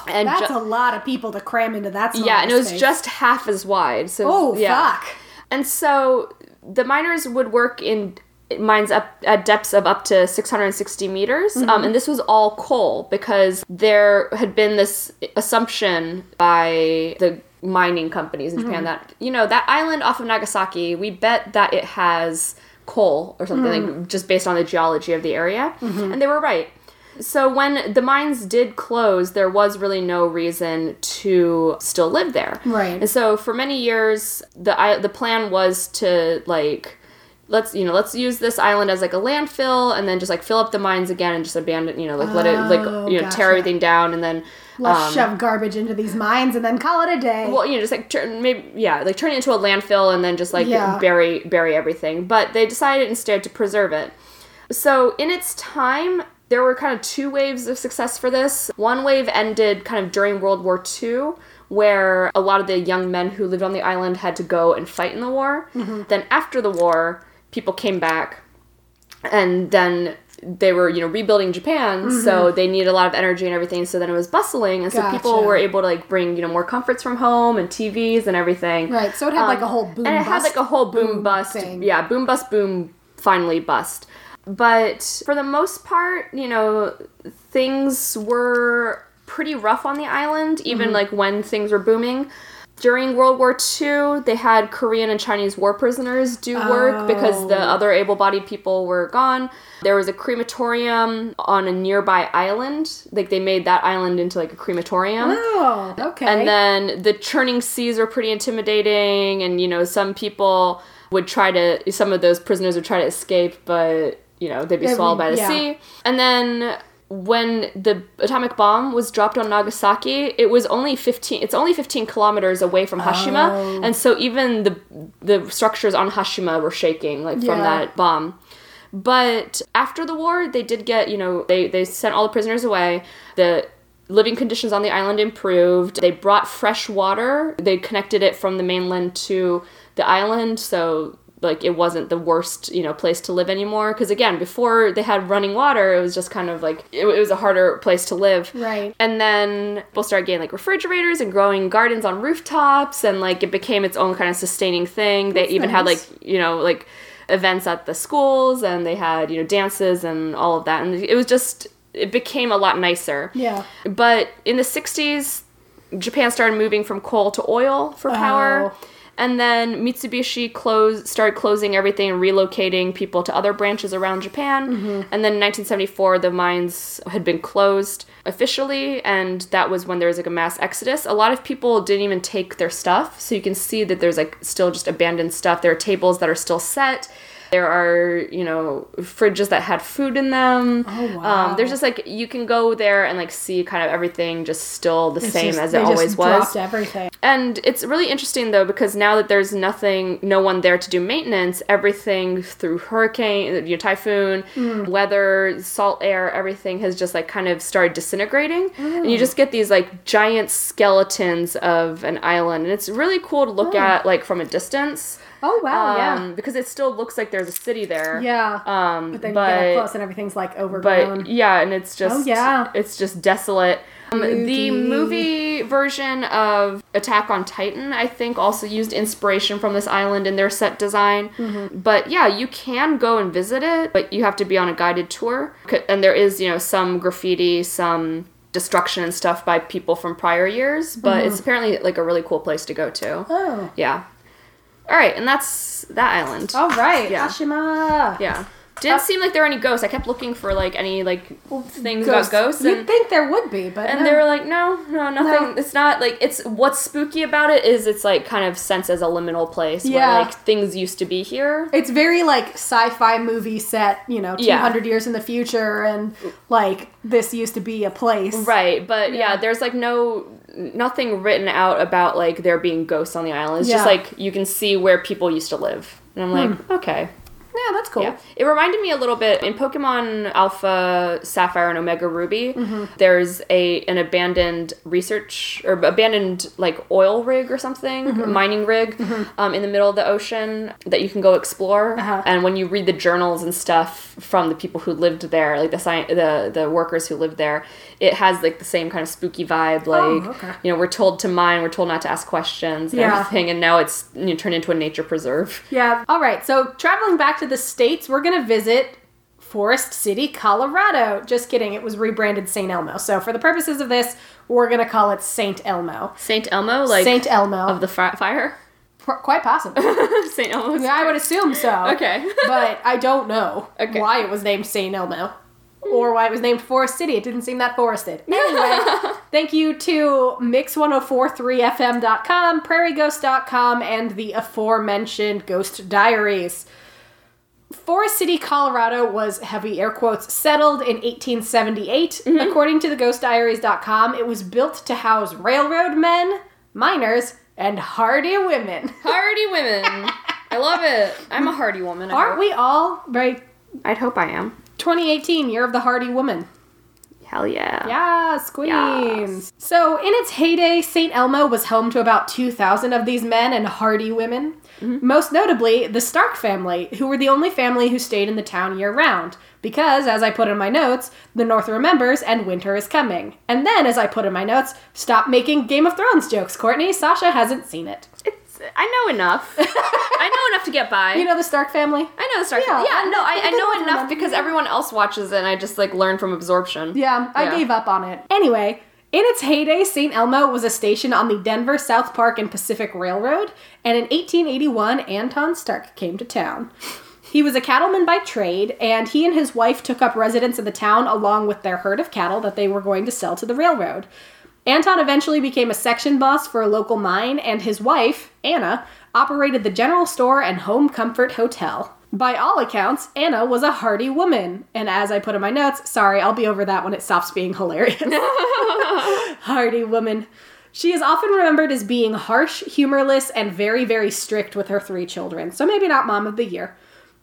And That's ju- a lot of people to cram into that. small yeah, and it was space. just half as wide. So Oh yeah. fuck! And so the miners would work in mines up at depths of up to 660 meters, Mm-hmm. um, and this was all coal because there had been this assumption by the mining companies in Mm-hmm. Japan that you know that island off of Nagasaki, we bet that it has coal or something Mm. like just based on the geology of the area, and they were right. So when the mines did close, there was really no reason to still live there. Right. And so for many years, the I, the plan was to like let's you know let's use this island as like a landfill and then just like fill up the mines again and just abandon you know like let it like Oh, you know tear everything down and then Let's um, shove garbage into these mines and then call it a day. well, you know, just like turn maybe yeah, like turn it into a landfill and then just like Yeah. bury bury everything. But they decided instead to preserve it. So in its time, there were kind of two waves of success for this. One wave ended kind of during World War II, where a lot of the young men who lived on the island had to go and fight in the war. Then after the war, people came back and then they were you know rebuilding japan so they needed a lot of energy and everything so then it was bustling and so people were able to like bring you know more comforts from home and tvs and everything right. So it had like Um, a whole boom. and it had like a whole boom, boom bust thing. yeah boom bust boom finally bust but for the most part you know things were pretty rough on the island even Mm-hmm. like when things were booming during World War II, they had Korean and Chinese war prisoners do work because the Oh. other able bodied people were gone. There was a crematorium on a nearby island. Like, they made that island into like a crematorium. Oh, okay. And then the churning seas were pretty intimidating, and you know, some people would try to, some of those prisoners would try to escape, but you know, they'd be swallowed by the yeah. sea. And then when the atomic bomb was dropped on Nagasaki, it was only 15 it's only 15 kilometers away from Hashima Oh. and so even the the structures on Hashima were shaking like from that bomb. But after the war, they did get, you know, they, they sent all the prisoners away. The living conditions on the island improved. They brought fresh water. They connected it from the mainland to the island, so like it wasn't the worst you know place to live anymore because again before they had running water it was just kind of like it, it was a harder place to live Right. and then people started getting like refrigerators and growing gardens on rooftops and like it became its own kind of sustaining thing they even had like you know like events at the schools and they had you know dances and all of that and it was just it became a lot nicer Yeah. but in the 60s, Japan started moving from coal to oil for power. Oh. And then Mitsubishi closed, started closing everything and relocating people to other branches around Japan. Mm-hmm. And then in 1974, the mines had been closed officially, and that was when there was like a mass exodus. A lot of people didn't even take their stuff, so you can see that there's like still just abandoned stuff. There are tables that are still set. There are, you know, fridges that had food in them. Oh, wow. Um, there's just like you can go there and like see kind of everything just still the It's same just- as it always was. Everything. And it's really interesting though because now that there's nothing, no one there to do maintenance, everything through hurricane, you know, typhoon, Mm. weather, salt air, everything has just like kind of started disintegrating, and you just get these like giant skeletons of an island, and it's really cool to look at like from a distance. Oh wow, um, because it still looks like there's a city there. yeah. Yeah. Um, but then but, you get up close and everything's like overgrown. but yeah, and it's just Oh, yeah. it's just desolate. Um, the movie version of Attack on Titan, I think, also used inspiration from this island in their set design. Mm-hmm. But yeah, you can go and visit it, but you have to be on a guided tour. And there is, you know, some graffiti, some destruction and stuff by people from prior years, but it's apparently like a really cool place to go to. Mm-hmm. oh. Yeah. All right, and that's that island. All right. Yeah. Ashima. Yeah. Didn't seem like there were any ghosts. I kept looking for like any like things about ghosts, You'd think there would be, but and no. they were like, no, no, nothing. No. It's not like it's what's spooky about it is it's like kind of sense as a liminal place Yeah. where like things used to be here. It's very like sci-fi movie set, you know, 200 Yeah. years in the future and like this used to be a place. Right, but yeah. Yeah. there's like no nothing written out about like there being ghosts on the island. It's just like you can see where people used to live. And I'm like, okay. Yeah, that's cool. Yeah. It reminded me a little bit in Pokemon Alpha Sapphire and Omega Ruby. There's a an abandoned research or abandoned like oil rig or something, mining rig, um, in the middle of the ocean that you can go explore. Uh-huh. And when you read the journals and stuff from the people who lived there, like the sci- the the workers who lived there, it has like the same kind of spooky vibe. Oh, like Oh, okay. you know, we're told to mine, we're told not to ask questions and Yeah. everything, and now it's you know, turned into a nature preserve. Yeah. All right. So traveling back to the states, we're gonna visit Forest City, Colorado. Just kidding. It was rebranded Saint Elmo. So for the purposes of this, we're gonna call it Saint Elmo. Saint Elmo, like Saint Elmo. of the fi- fire. Quite possible. Saint Elmo's. yeah, I would assume so. Okay. but I don't know Okay. why it was named Saint Elmo. Or why it was named Forest City. It didn't seem that forested. Anyway, thank you to Mix1043FM.com, PrairieGhost.com, and the aforementioned Ghost Diaries. Forest City, Colorado was heavy air quotes settled in 1878. Mm-hmm. According to the ghostdiaries.com, it was built to house railroad men, miners, and hardy women. hardy women. I love it. I'm a hardy woman. I Aren't hope. we all very I'd hope I am. 2018 year of the hardy woman? Hell yeah. Yes, queens. Yes. So, in its heyday, St. Elmo was home to about 2,000 of these men and hardy women. Mm-hmm. Most notably, the Stark family, who were the only family who stayed in the town year round. Because, as I put in my notes, the North remembers and winter is coming. And then, as I put in my notes, stop making Game of Thrones jokes, Courtney. Sasha hasn't seen it. It's. I know enough. I know enough to get by. You know the Stark family? I know the Stark. Yeah, Trek. Yeah, I- no, I, I I know enough because everyone else watches it, and I just like learn from absorption. Yeah, I Yeah. gave up on it. Anyway, in its heyday, St. Elmo was a station on the Denver, South Park, and Pacific Railroad, and in 1881, Anton Stark came to town. He was a cattleman by trade, and he and his wife took up residence in the town along with their herd of cattle that they were going to sell to the railroad. Anton eventually became a section boss for a local mine, and his wife, Anna, operated the general store and home comfort hotel. By all accounts, Anna was a hearty woman, and as I put in my notes, sorry, I'll be over that when it stops being hilarious. Hardy woman. She is often remembered as being harsh, humorless, and very, very strict with her three children, so maybe not mom of the year.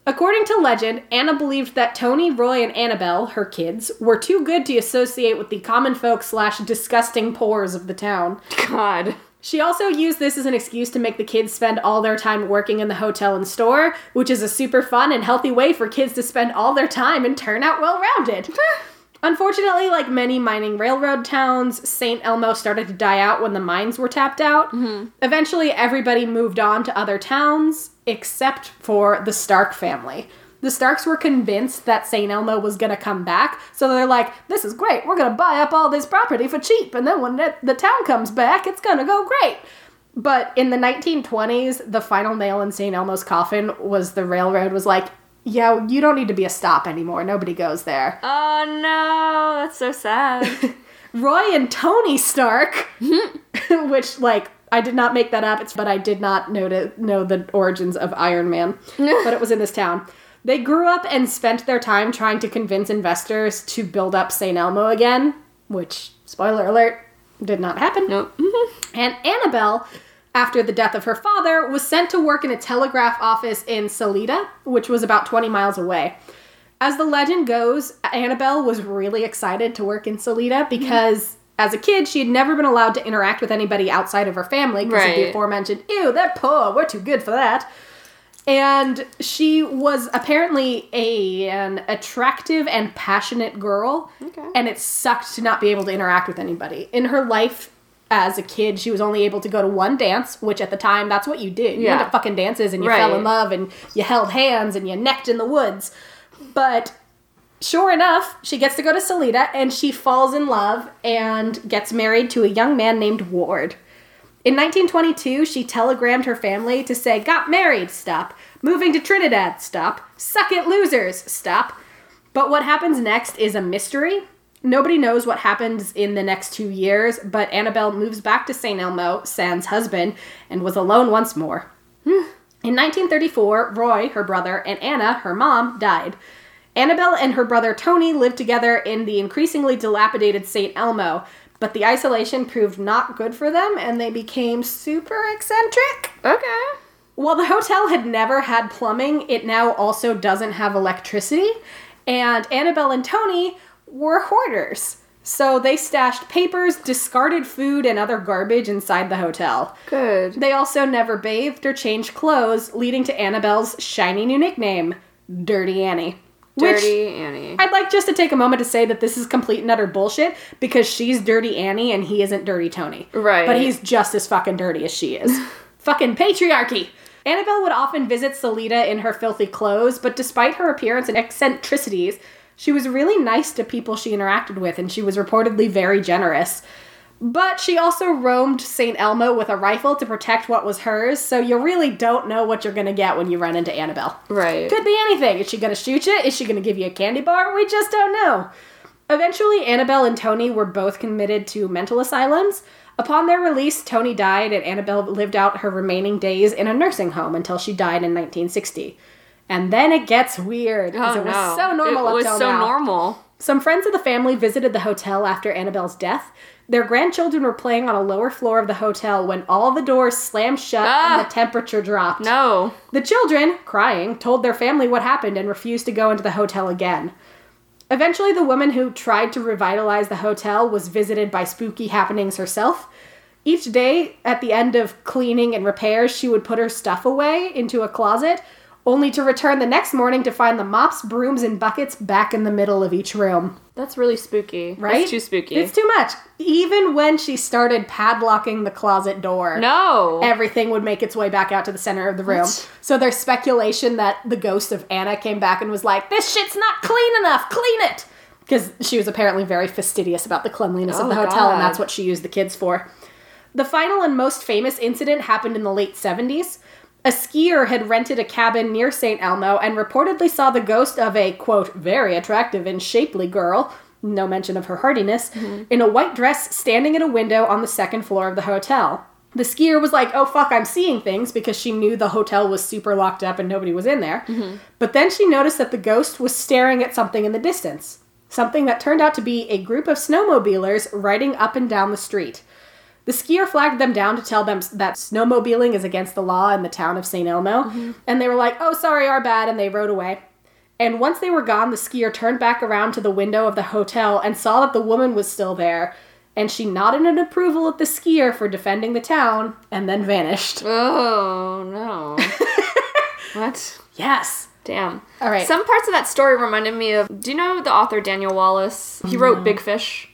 According to legend, Anna believed that Tony, Roy, and Annabelle, her kids, were too good to associate with the common folk slash disgusting pores of the town. God. She also used this as an excuse to make the kids spend all their time working in the hotel and store, which is a super fun and healthy way for kids to spend all their time and turn out well rounded. Unfortunately, like many mining railroad towns, St. Elmo started to die out when the mines were tapped out. Mm-hmm. Eventually, everybody moved on to other towns except for the Stark family. The Starks were convinced that St. Elmo was going to come back, so they're like, this is great, we're going to buy up all this property for cheap, and then when the, the town comes back, it's going to go great. But in the 1920s, the final nail in St. Elmo's coffin was the railroad was like, yeah, you don't need to be a stop anymore. Nobody goes there. Oh no, that's so sad. Roy and Tony Stark, which like I did not make that up, it's, but I did not know to know the origins of Iron Man, but it was in this town. They grew up and spent their time trying to convince investors to build up St. Elmo again, which spoiler alert did not happen. nope. And Annabelle, after the death of her father, was sent to work in a telegraph office in Salida, which was about 20 miles away. As the legend goes, Annabelle was really excited to work in Salida because as a kid, she had never been allowed to interact with anybody outside of her family because of the aforementioned, ew, they're poor, we're too good for that. And she was apparently a, an attractive and passionate girl. Okay. And it sucked to not be able to interact with anybody. In her life as a kid, she was only able to go to one dance, which at the time, that's what you did. You went to fucking dances and you fell in love and you held hands and you necked in the woods. But sure enough, she gets to go to Salida and she falls in love and gets married to a young man named Ward. In 1922, she telegrammed her family to say, Got married, stop. Moving to Trinidad, stop. Suck it, losers, stop. But what happens next is a mystery. Nobody knows what happens in the next two years, but Annabelle moves back to St. Elmo, Sans husband, and was alone once more. Hmm. In 1934, Roy, her brother, and Anna, her mom, died. Annabelle and her brother Tony lived together in the increasingly dilapidated St. Elmo, but the isolation proved not good for them and they became super eccentric. Okay. While the hotel had never had plumbing, it now also doesn't have electricity, and Annabelle and Tony were hoarders. So they stashed papers, discarded food, and other garbage inside the hotel. Good. They also never bathed or changed clothes, leading to Annabelle's shiny new nickname, Dirty Annie. Which Dirty Annie. I'd like just to take a moment to say that this is complete and utter bullshit because she's Dirty Annie and he isn't Dirty Tony. Right. But he's just as fucking dirty as she is. fucking patriarchy! Annabelle would often visit Salida in her filthy clothes, but despite her appearance and eccentricities, she was really nice to people she interacted with and she was reportedly very generous. But she also roamed St. Elmo with a rifle to protect what was hers, so you really don't know what you're gonna get when you run into Annabelle. Right. Could be anything. Is she going to shoot you? Is she going to give you a candy bar? We just don't know. Eventually, Annabelle and Tony were both committed to mental asylums. Upon their release, Tony died and Annabelle lived out her remaining days in a nursing home until she died in 1960. And then it gets weird because Oh, it was no. so normal It was so now. normal. Some friends of the family visited the hotel after Annabelle's death. Their grandchildren were playing on a lower floor of the hotel when all the doors slammed shut Ah. and the temperature dropped. No. The children, crying, told their family what happened and refused to go into the hotel again. Eventually, the woman who tried to revitalize the hotel was visited by spooky happenings herself. Each day, at the end of cleaning and repairs, she would put her stuff away into a closet, only to return the next morning to find the mops, brooms, and buckets back in the middle of each room. That's really spooky. Right? That's too spooky. It's too much. Even when she started padlocking the closet door no. everything would make its way back out to the center of the room. What? So there's speculation that the ghost of Anna came back and was like, "This shit's not clean enough. Clean it." Because she was apparently very fastidious about the cleanliness of Oh, the hotel, and that's what she used the kids for. The final and most famous incident happened in the late 70s. A skier had rented a cabin near St. Elmo and reportedly saw the ghost of a, quote, very attractive and shapely girl, no mention of her hardiness, mm-hmm. in a white dress standing at a window on the second floor of the hotel. The skier was like, oh fuck, I'm seeing things because she knew the hotel was super locked up and nobody was in there. Mm-hmm. But then she noticed that the ghost was staring at something in the distance. Something that turned out to be a group of snowmobilers riding up and down the street. The skier flagged them down to tell them that snowmobiling is against the law in the town of St. Elmo. Mm-hmm. And they were like, oh, sorry, our bad. And they rode away. And once they were gone, the skier turned back around to the window of the hotel and saw that the woman was still there. And she nodded in approval at the skier for defending the town and then vanished. Oh no. what? Yes. Damn. All right. Some parts of that story reminded me of. Do you know the author Daniel Wallace? He mm-hmm. wrote Big Fish.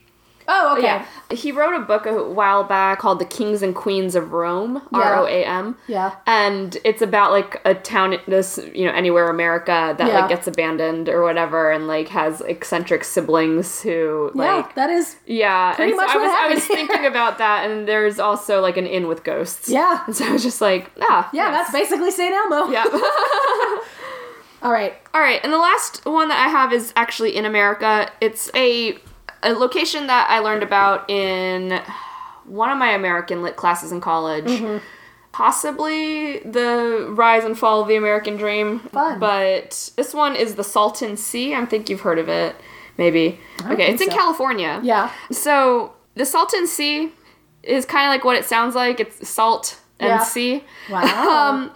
Oh, okay. Yeah. He wrote a book a while back called The Kings and Queens of Roam, Yeah. R O A M. Yeah. And it's about like a town this, you know, anywhere America that Yeah. like gets abandoned or whatever and like has eccentric siblings who Yeah, like that is. yeah, Pretty and so much I was I was thinking about that, and there's also like an inn with ghosts. Yeah. and so I was just like, ah, Yeah, yes. that's basically St. Elmo. yeah. All right. All right, and the last one that I have is actually in America. It's a a location that I learned about in one of my American lit classes in college. Mm-hmm. Possibly the rise and fall of the American dream. Fun. But this one is the Salton Sea. I think you've heard of it. Maybe. Okay, it's in so. California. Yeah. So the Salton Sea is kind of like what it sounds like. It's salt and Yeah. sea. Wow. Um,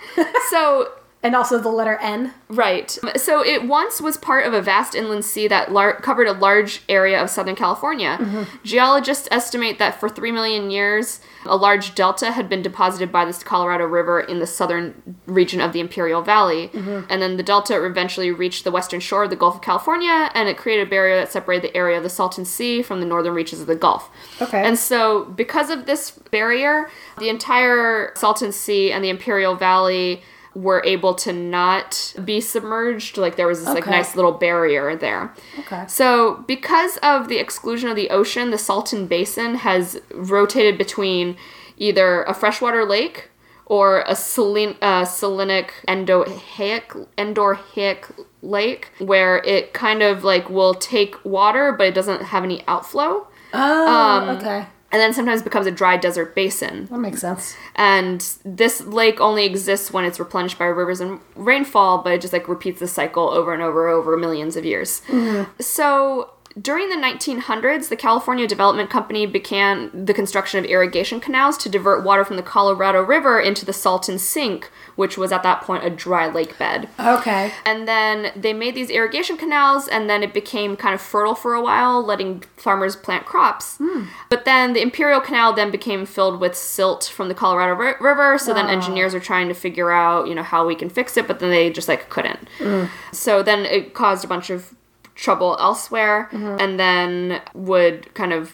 so and also the letter N. Right. So it once was part of a vast inland sea that lar- covered a large area of Southern California. Mm-hmm. Geologists estimate that for 3 million years, a large delta had been deposited by this Colorado River in the southern region of the Imperial Valley. Mm-hmm. And then the delta eventually reached the western shore of the Gulf of California, and it created a barrier that separated the area of the Salton Sea from the northern reaches of the Gulf. Okay. And so, because of this barrier, the entire Salton Sea and the Imperial Valley were able to not be submerged. Like there was this like nice little barrier there. Okay. So, because of the exclusion of the ocean, the Salton Basin has rotated between either a freshwater lake or a saline, uh, salinic endohaic, endorheic lake, where it kind of like will take water, but it doesn't have any outflow. Oh, Um, okay. And then sometimes becomes a dry desert basin. That makes sense. And this lake only exists when it's replenished by rivers and rainfall, but it just like repeats the cycle over and over over millions of years. Mm-hmm. So during the 1900s, the California Development Company began the construction of irrigation canals to divert water from the Colorado River into the Salton Sink, which was at that point a dry lake bed. Okay. And then they made these irrigation canals, and then it became kind of fertile for a while, letting farmers plant crops. Hmm. But then the Imperial Canal then became filled with silt from the Colorado ri- River. So then ah. engineers are trying to figure out, you know, how we can fix it, but then they just like couldn't. Mm. So then it caused a bunch of trouble elsewhere, and then would kind of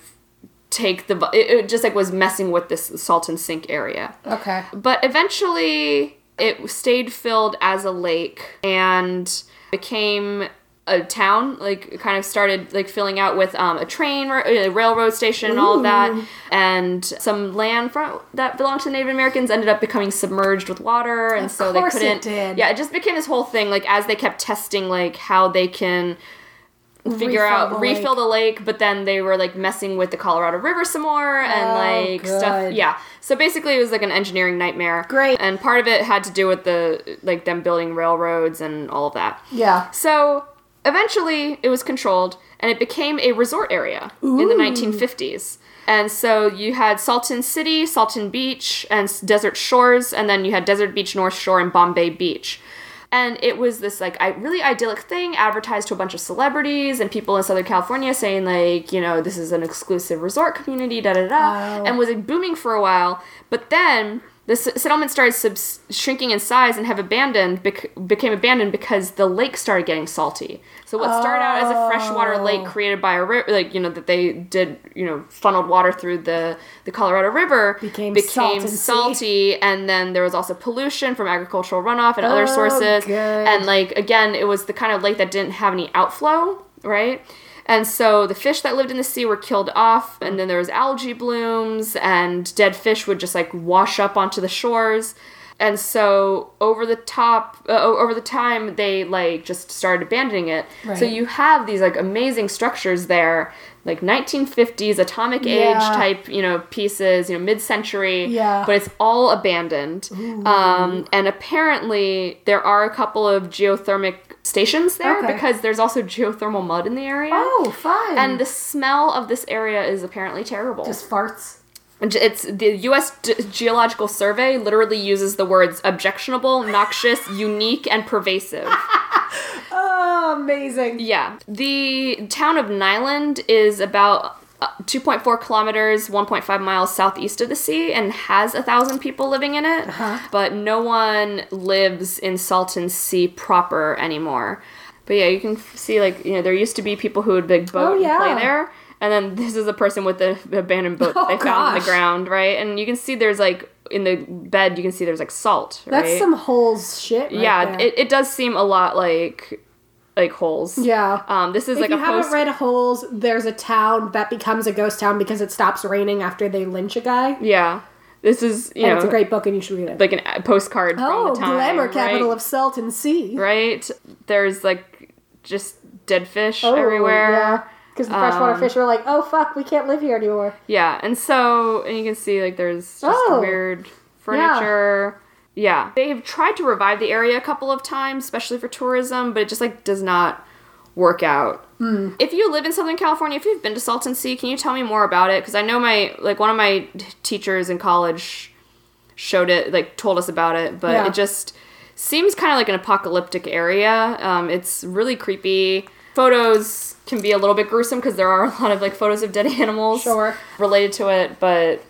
take the it, it just like was messing with this Salton Sink area. Okay. But eventually, it stayed filled as a lake and became a town. Like, kind of started like filling out with um, a train, a railroad station, and all of that. And some land from that belonged to the Native Americans ended up becoming submerged with water, and Of so they couldn't. did. Yeah, it just became this whole thing. Like as they kept testing, like how they can figure Refill out the refill the lake but then they were like messing with the colorado river some more and Oh, like stuff. yeah. So basically it was like an engineering nightmare. Great. and part of it had to do with the like them building railroads and all of that. Yeah. so eventually it was controlled and it became a resort area in the 1950s and so you had Salton City, Salton Beach, and Desert Shores, and then you had Desert Beach North Shore and Bombay Beach. And it was this like I really idyllic thing advertised to a bunch of celebrities and people in Southern California saying like, you know, this is an exclusive resort community, da da da, Oh. and was like, booming for a while. But then the s- settlement started subs- shrinking in size and have abandoned bec- became abandoned because the lake started getting salty. So what started out as a freshwater oh. lake Oh. created by a river, like you know that they did, you know, funneled water through the the Colorado River Became became Sea. salty, and then there was also pollution from agricultural runoff and other Oh, sources. good. And like again, it was the kind of lake that didn't have any outflow, right? And so the fish that lived in the sea were killed off, and then there was algae blooms, and dead fish would just like wash up onto the shores. And so over the top, uh, over the time, they like just started abandoning it. So you have these like amazing structures there, like 1950s atomic age type, you know, pieces, you know, mid-century. Yeah. But it's all abandoned. Um, and apparently there are a couple of geothermic stations there Okay. because there's also geothermal mud in the area. Oh, fun. And the smell of this area is apparently terrible. just farts. It's the U.S. Geological Survey literally uses the words objectionable, noxious, unique, and pervasive. Oh, amazing. Yeah. The town of Niland is about uh, 2.4 kilometers, 1.5 miles southeast of the sea, and has a thousand people living in it. But no one lives in Salton Sea proper anymore. But yeah, you can see, like, you know, there used to be people who would big boat Oh, yeah. and play there. And then this is a person with the abandoned boat that Oh, they found in gosh. the ground, right? And you can see there's like, in the bed, you can see there's like salt, right? That's some holes shit. Right yeah, there. it, it does seem a lot like like holes. Yeah. Um, this is like if like you a haven't post. read Holes, there's a town that becomes a ghost town because it stops raining after they lynch a guy. yeah, this is you And know it's a great book and you should read it. like an, a postcard oh, from the time. glamour capital right? of Salton Sea. right. There's like just dead fish Oh, everywhere. Yeah. Because the freshwater Um, fish were like, oh fuck, we can't live here anymore. Yeah, and so and you can see like there's just Oh. weird furniture. Yeah. They've tried to revive the area a couple of times, especially for tourism, but it just like does not work out. Hmm. If you live in Southern California, if you've been to Salton Sea, can you tell me more about it? Because I know my like one of my teachers in college showed it, like told us about it, but Yeah. it just seems kind of like an apocalyptic area. Um, it's really creepy. Photos can be a little bit gruesome because there are a lot of like photos of dead animals Sure. related to it, but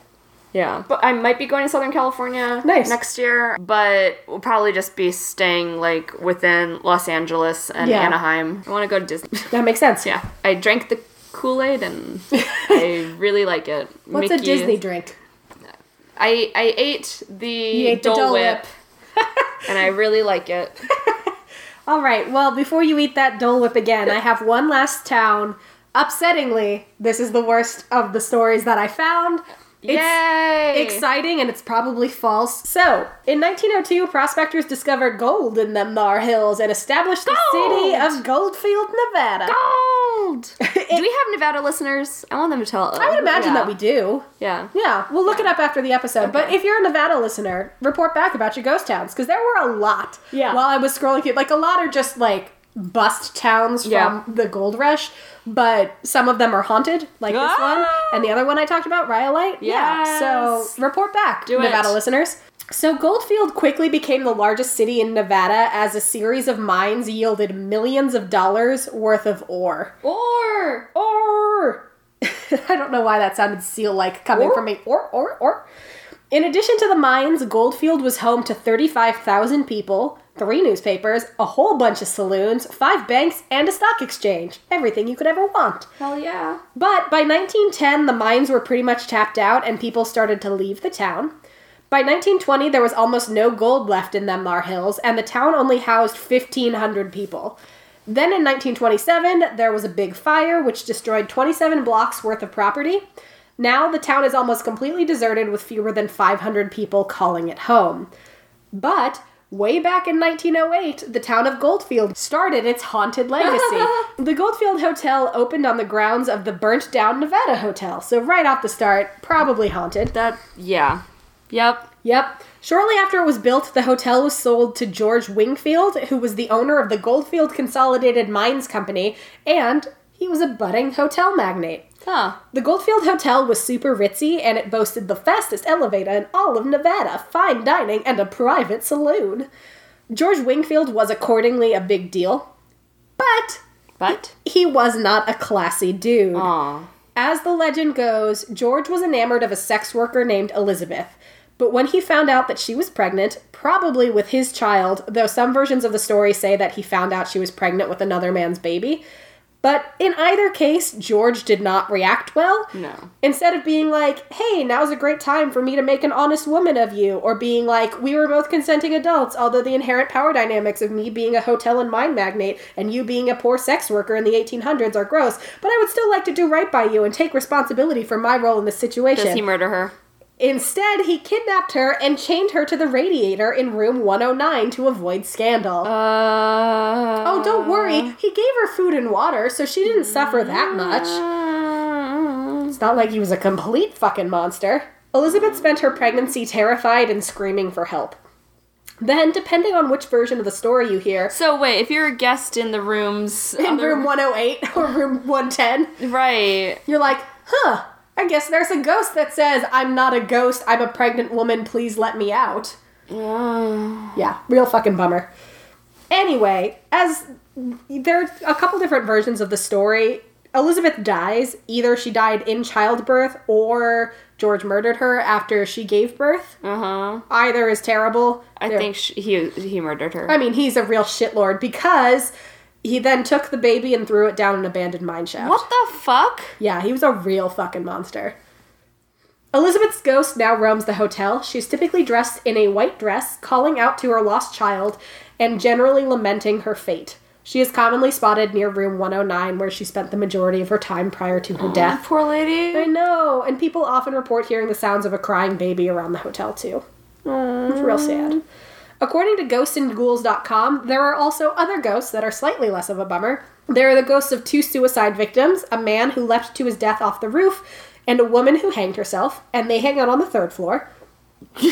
yeah. But I might be going to Southern California Nice. next year, but we'll probably just be staying like within Los Angeles and Yeah. Anaheim. I want to go to Disney. That makes sense. yeah. I drank the Kool-Aid and I really like it. What's a Disney drink? I I ate the, You ate the Dole, Dole Whip, Whip. and I really like it. All right. Well, before you eat that Dole Whip again, I have one last town. Upsettingly, this is the worst of the stories that I found. It's Yay! exciting and it's probably false. So, in 1902, prospectors discovered gold in the Thar Hills and established the city Gold! of Goldfield, Nevada. Gold. Do we have Nevada listeners? I want them to tell. us. I would imagine yeah. that we do. Yeah. Yeah, we'll look it up after the episode. But if you're a Nevada listener, report back about your ghost towns because there were a lot. Yeah. While I was scrolling through, like a lot are just like bust towns from Yeah. the gold rush, but some of them are haunted, like this one, Ah! and the other one I talked about, Rhyolite. Yeah. So report back, Do it. Nevada listeners. So Goldfield quickly became the largest city in Nevada as a series of mines yielded millions of dollars worth of ore. Or Or I don't know why that sounded seal like coming from me. Or or or. In addition to the mines, Goldfield was home to 35,000 people, three newspapers, a whole bunch of saloons, five banks, and a stock exchange. Everything you could ever want. hell yeah. But by 1910, the mines were pretty much tapped out and people started to leave the town. By 1920, there was almost no gold left in them Thar Hills, and the town only housed 1,500 people. Then in 1927, there was a big fire which destroyed 27 blocks worth of property. Now the town is almost completely deserted with fewer than 500 people calling it home. But way back in 1908, the town of Goldfield started its haunted legacy. the Goldfield Hotel opened on the grounds of the burnt down Nevada Hotel, so right off the start, probably haunted. That yeah. Yep. Yep. Shortly after it was built, the hotel was sold to George Wingfield, who was the owner of the Goldfield Consolidated Mines Company, and he was a budding hotel magnate. Huh. The Goldfield Hotel was super ritzy, and it boasted the fastest elevator in all of Nevada, fine dining, and a private saloon. George Wingfield was accordingly a big deal, but But he was not a classy dude. aw. As the legend goes, George was enamored of a sex worker named Elizabeth. But when he found out that she was pregnant, probably with his child, though some versions of the story say that he found out she was pregnant with another man's baby, but in either case, George did not react well. No. Instead of being like, hey, now's a great time for me to make an honest woman of you, or being like, we were both consenting adults, although the inherent power dynamics of me being a hotel and mine magnate and you being a poor sex worker in the 1800s are gross, but I would still like to do right by you and take responsibility for my role in this situation. Does he murder her? Instead, he kidnapped her and chained her to the radiator in room 109 to avoid scandal. Uh. oh, don't worry, he gave her food and water, so she didn't suffer that much. It's not like he was a complete fucking monster. Elizabeth spent her pregnancy terrified and screaming for help. Then, depending on which version of the story you hear, So wait, if you're a guest in the rooms in other- room 108 or room 110, right? you're like, huh, I guess there's a ghost that says, I'm not a ghost, I'm a pregnant woman, please let me out. Yeah, real fucking bummer. Anyway, as there's a couple different versions of the story. Elizabeth dies. Either she died in childbirth or George murdered her after she gave birth. Uh huh. Either is terrible. I They're- think sh he he murdered her. I mean, he's a real shitlord because he then took the baby and threw it down an abandoned mine shaft. what the fuck? Yeah, he was a real fucking monster. Elizabeth's ghost now roams the hotel. She's typically dressed in a white dress, calling out to her lost child and generally lamenting her fate. She is commonly spotted near room 109, where she spent the majority of her time prior to her death. Poor lady. I know, and people often report hearing the sounds of a crying baby around the hotel too. It's real sad. According to ghostsandghouls.com, there are also other ghosts that are slightly less of a bummer. There are the ghosts of two suicide victims, a man who leapt to his death off the roof, and a woman who hanged herself, and they hang out on the third floor.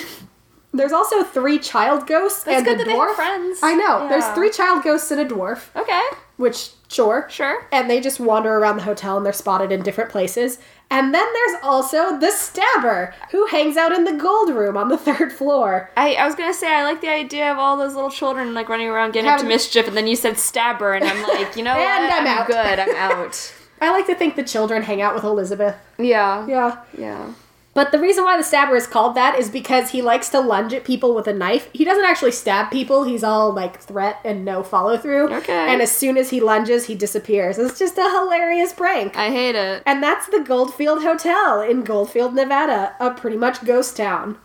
There's also three child ghosts That's and good a that they dwarf. friends. I know. There's three child ghosts and a dwarf, Okay. which sure. Sure. And they just wander around the hotel and they're spotted in different places. And then there's also the stabber, who hangs out in the gold room on the third floor. I, I was gonna say I like the idea of all those little children like running around getting up to mischief, and then you said stabber, and I'm like, you know And what? I'm out. good. I'm out. I like to think the children hang out with Elizabeth. Yeah. Yeah. Yeah. But the reason why the stabber is called that is because he likes to lunge at people with a knife. He doesn't actually stab people, he's all like threat and no follow through. Okay. And as soon as he lunges, he disappears. It's just a hilarious prank. I hate it. And that's the Goldfield Hotel in Goldfield, Nevada, a pretty much ghost town.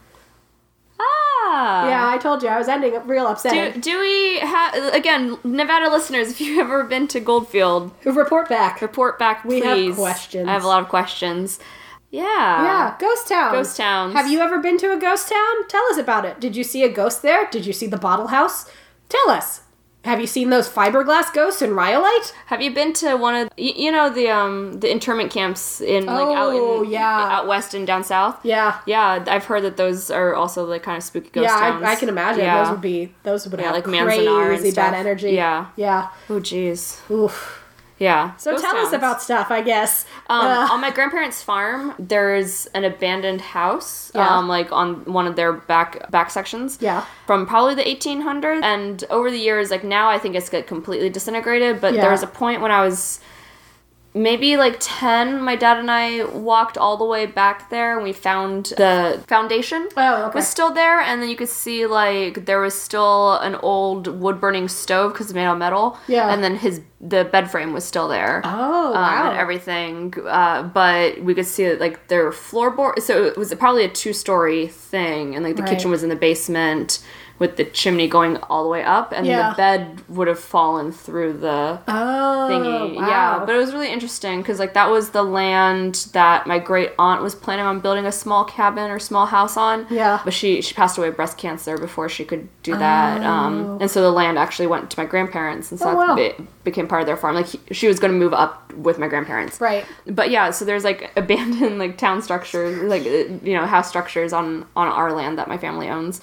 Ah. Yeah, I told you I was ending up real Do, upsetting. do we have again Nevada listeners? If you've ever been to Goldfield, report back? report back, We please. have questions. I have a lot of questions. Yeah. Yeah, ghost town. Ghost towns. Have you ever been to a ghost town? Tell us about it. Did you see a ghost there? Did you see the bottle house? Tell us. Have you seen those fiberglass ghosts in Rhyolite? Have you been to one of you, you know the um the internment camps in like out Oh, in yeah. out west and down south? Yeah. Yeah, I've heard that those are also like kind of spooky ghost yeah, towns. I, I can imagine Yeah. those would be those would Yeah, have like crazy bad energy. Yeah. yeah. Oh jeez. Oof. Yeah. So tell us about stuff, I guess. Um, Uh, on my grandparents' farm, there's an abandoned house, Yeah. um, like on one of their back back sections. Yeah. From probably the 1800s, and over the years, like now, I think it's got completely disintegrated. But Yeah. there was a point when I was maybe like 10 my dad and i walked all the way back there and we found the foundation Oh, okay. was still there and then you could see like there was still an old wood burning stove because it's made out of metal Yeah. and then his the bed frame was still there Oh, um, wow. and everything. Uh, but we could see that like their floorboard. So it was probably a two story thing, and like the Right. kitchen was in the basement with the chimney going all the way up, and Yeah. the bed would have fallen through the oh, thingy. wow. Yeah, but it was really interesting because like that was the land that my great aunt was planning on building a small cabin or small house on. Yeah. but she she passed away of breast cancer before she could do that. Um, and so the land actually went to my grandparents, and so Oh, wow. be- became part of their farm. Like he, she was going to move up with my grandparents. Right. But yeah, so there's like abandoned like town structures, like you know house structures on on our land that my family owns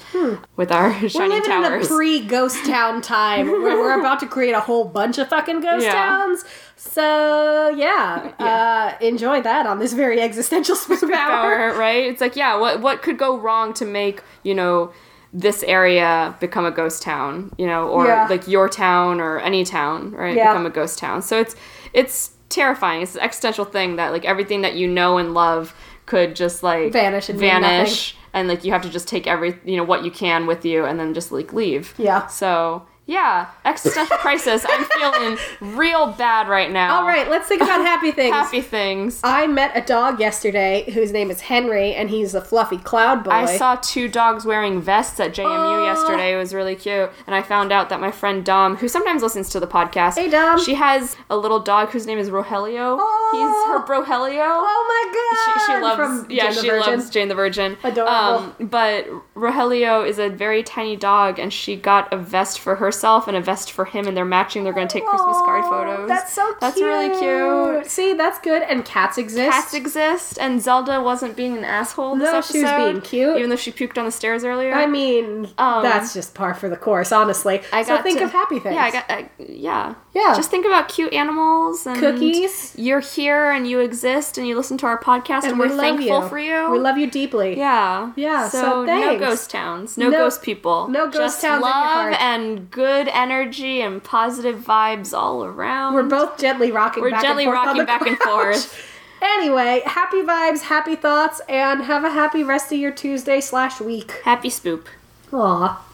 with our We're living in a pre ghost town time where we're about to create a whole bunch of fucking ghost Yeah. towns. So yeah, Uh, enjoy that on this very existential hour. Right? It's like yeah, what what could go wrong to make you know this area become a ghost town, you know, or Yeah. like your town or any town, right? Yeah. Become a ghost town. So it's it's terrifying. It's an existential thing that like everything that you know and love could just like Vanish and vanish, and like you have to just take every you know what you can with you and then just like leave. Yeah. So yeah, existential crisis. I'm feeling real bad right now. All right, let's think about happy things. happy things. I met a dog yesterday whose name is Henry, and he's a fluffy cloud boy. I saw two dogs wearing vests at JMU yesterday. It was really cute. And I found out that my friend Dom, who sometimes listens to the podcast, Hey, Dom. she has a little dog whose name is Rogelio. Aw. He's her Brohelio. Oh my god! She, she loves From yeah Jane the she Virgin. loves Jane the Virgin. Adorable. Um, but Rogelio is a very tiny dog, and she got a vest for herself and a vest for him, and they're matching. They're going to take Christmas card photos. That's so cute. That's really cute. See, that's good. And cats exist. Cats exist, and Zelda wasn't being an asshole this No, episode. she was being cute. even though she puked on the stairs earlier. I mean, Um, that's just par for the course, honestly. I so got think to- of happy things. Yeah, I got. I, yeah, Yeah. Just think about cute animals and Cookies. You're here and you exist and you listen to our podcast and, And we're we thankful you. for you. We love you deeply. Yeah. Yeah, so So, no ghost towns. No, No- ghost people. no ghost Just towns in your love and good energy and positive vibes all around. We're both gently rocking We're back gently and forth on rocking back and forth. Anyway, happy vibes, happy thoughts, and have a happy rest of your Tuesday slash week. Happy spoop. Aw.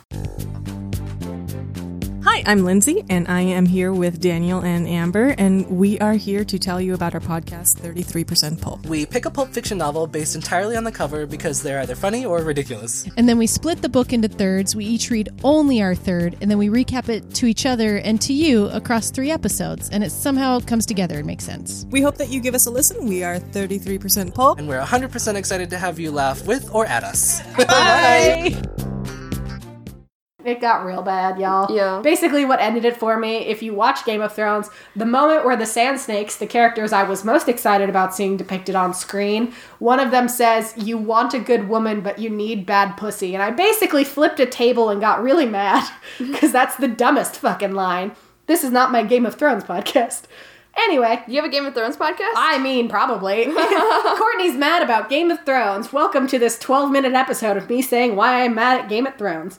Hi, I'm Lindsay, and I am here with Daniel and Amber, and we are here to tell you about our podcast, 33% Pulp. We pick a pulp fiction novel based entirely on the cover because they're either funny or ridiculous. And then we split the book into thirds. We each read only our third, and then we recap it to each other and to you across three episodes. And it somehow comes together and makes sense. We hope that you give us a listen. We are 33% Pulp. And we're 100% excited to have you laugh with or at us. Bye! It got real bad, y'all. Yeah. Basically, what ended it for me, if you watch Game of Thrones, the moment where the Sand Snakes, the characters I was most excited about seeing depicted on screen, one of them says, You want a good woman, but you need bad pussy. And I basically flipped a table and got really mad, because that's the dumbest fucking line. This is not my Game of Thrones podcast. Anyway, You have a Game of Thrones podcast? I mean, probably. Courtney's mad about Game of Thrones. Welcome to this 12 minute episode of me saying why I'm mad at Game of Thrones.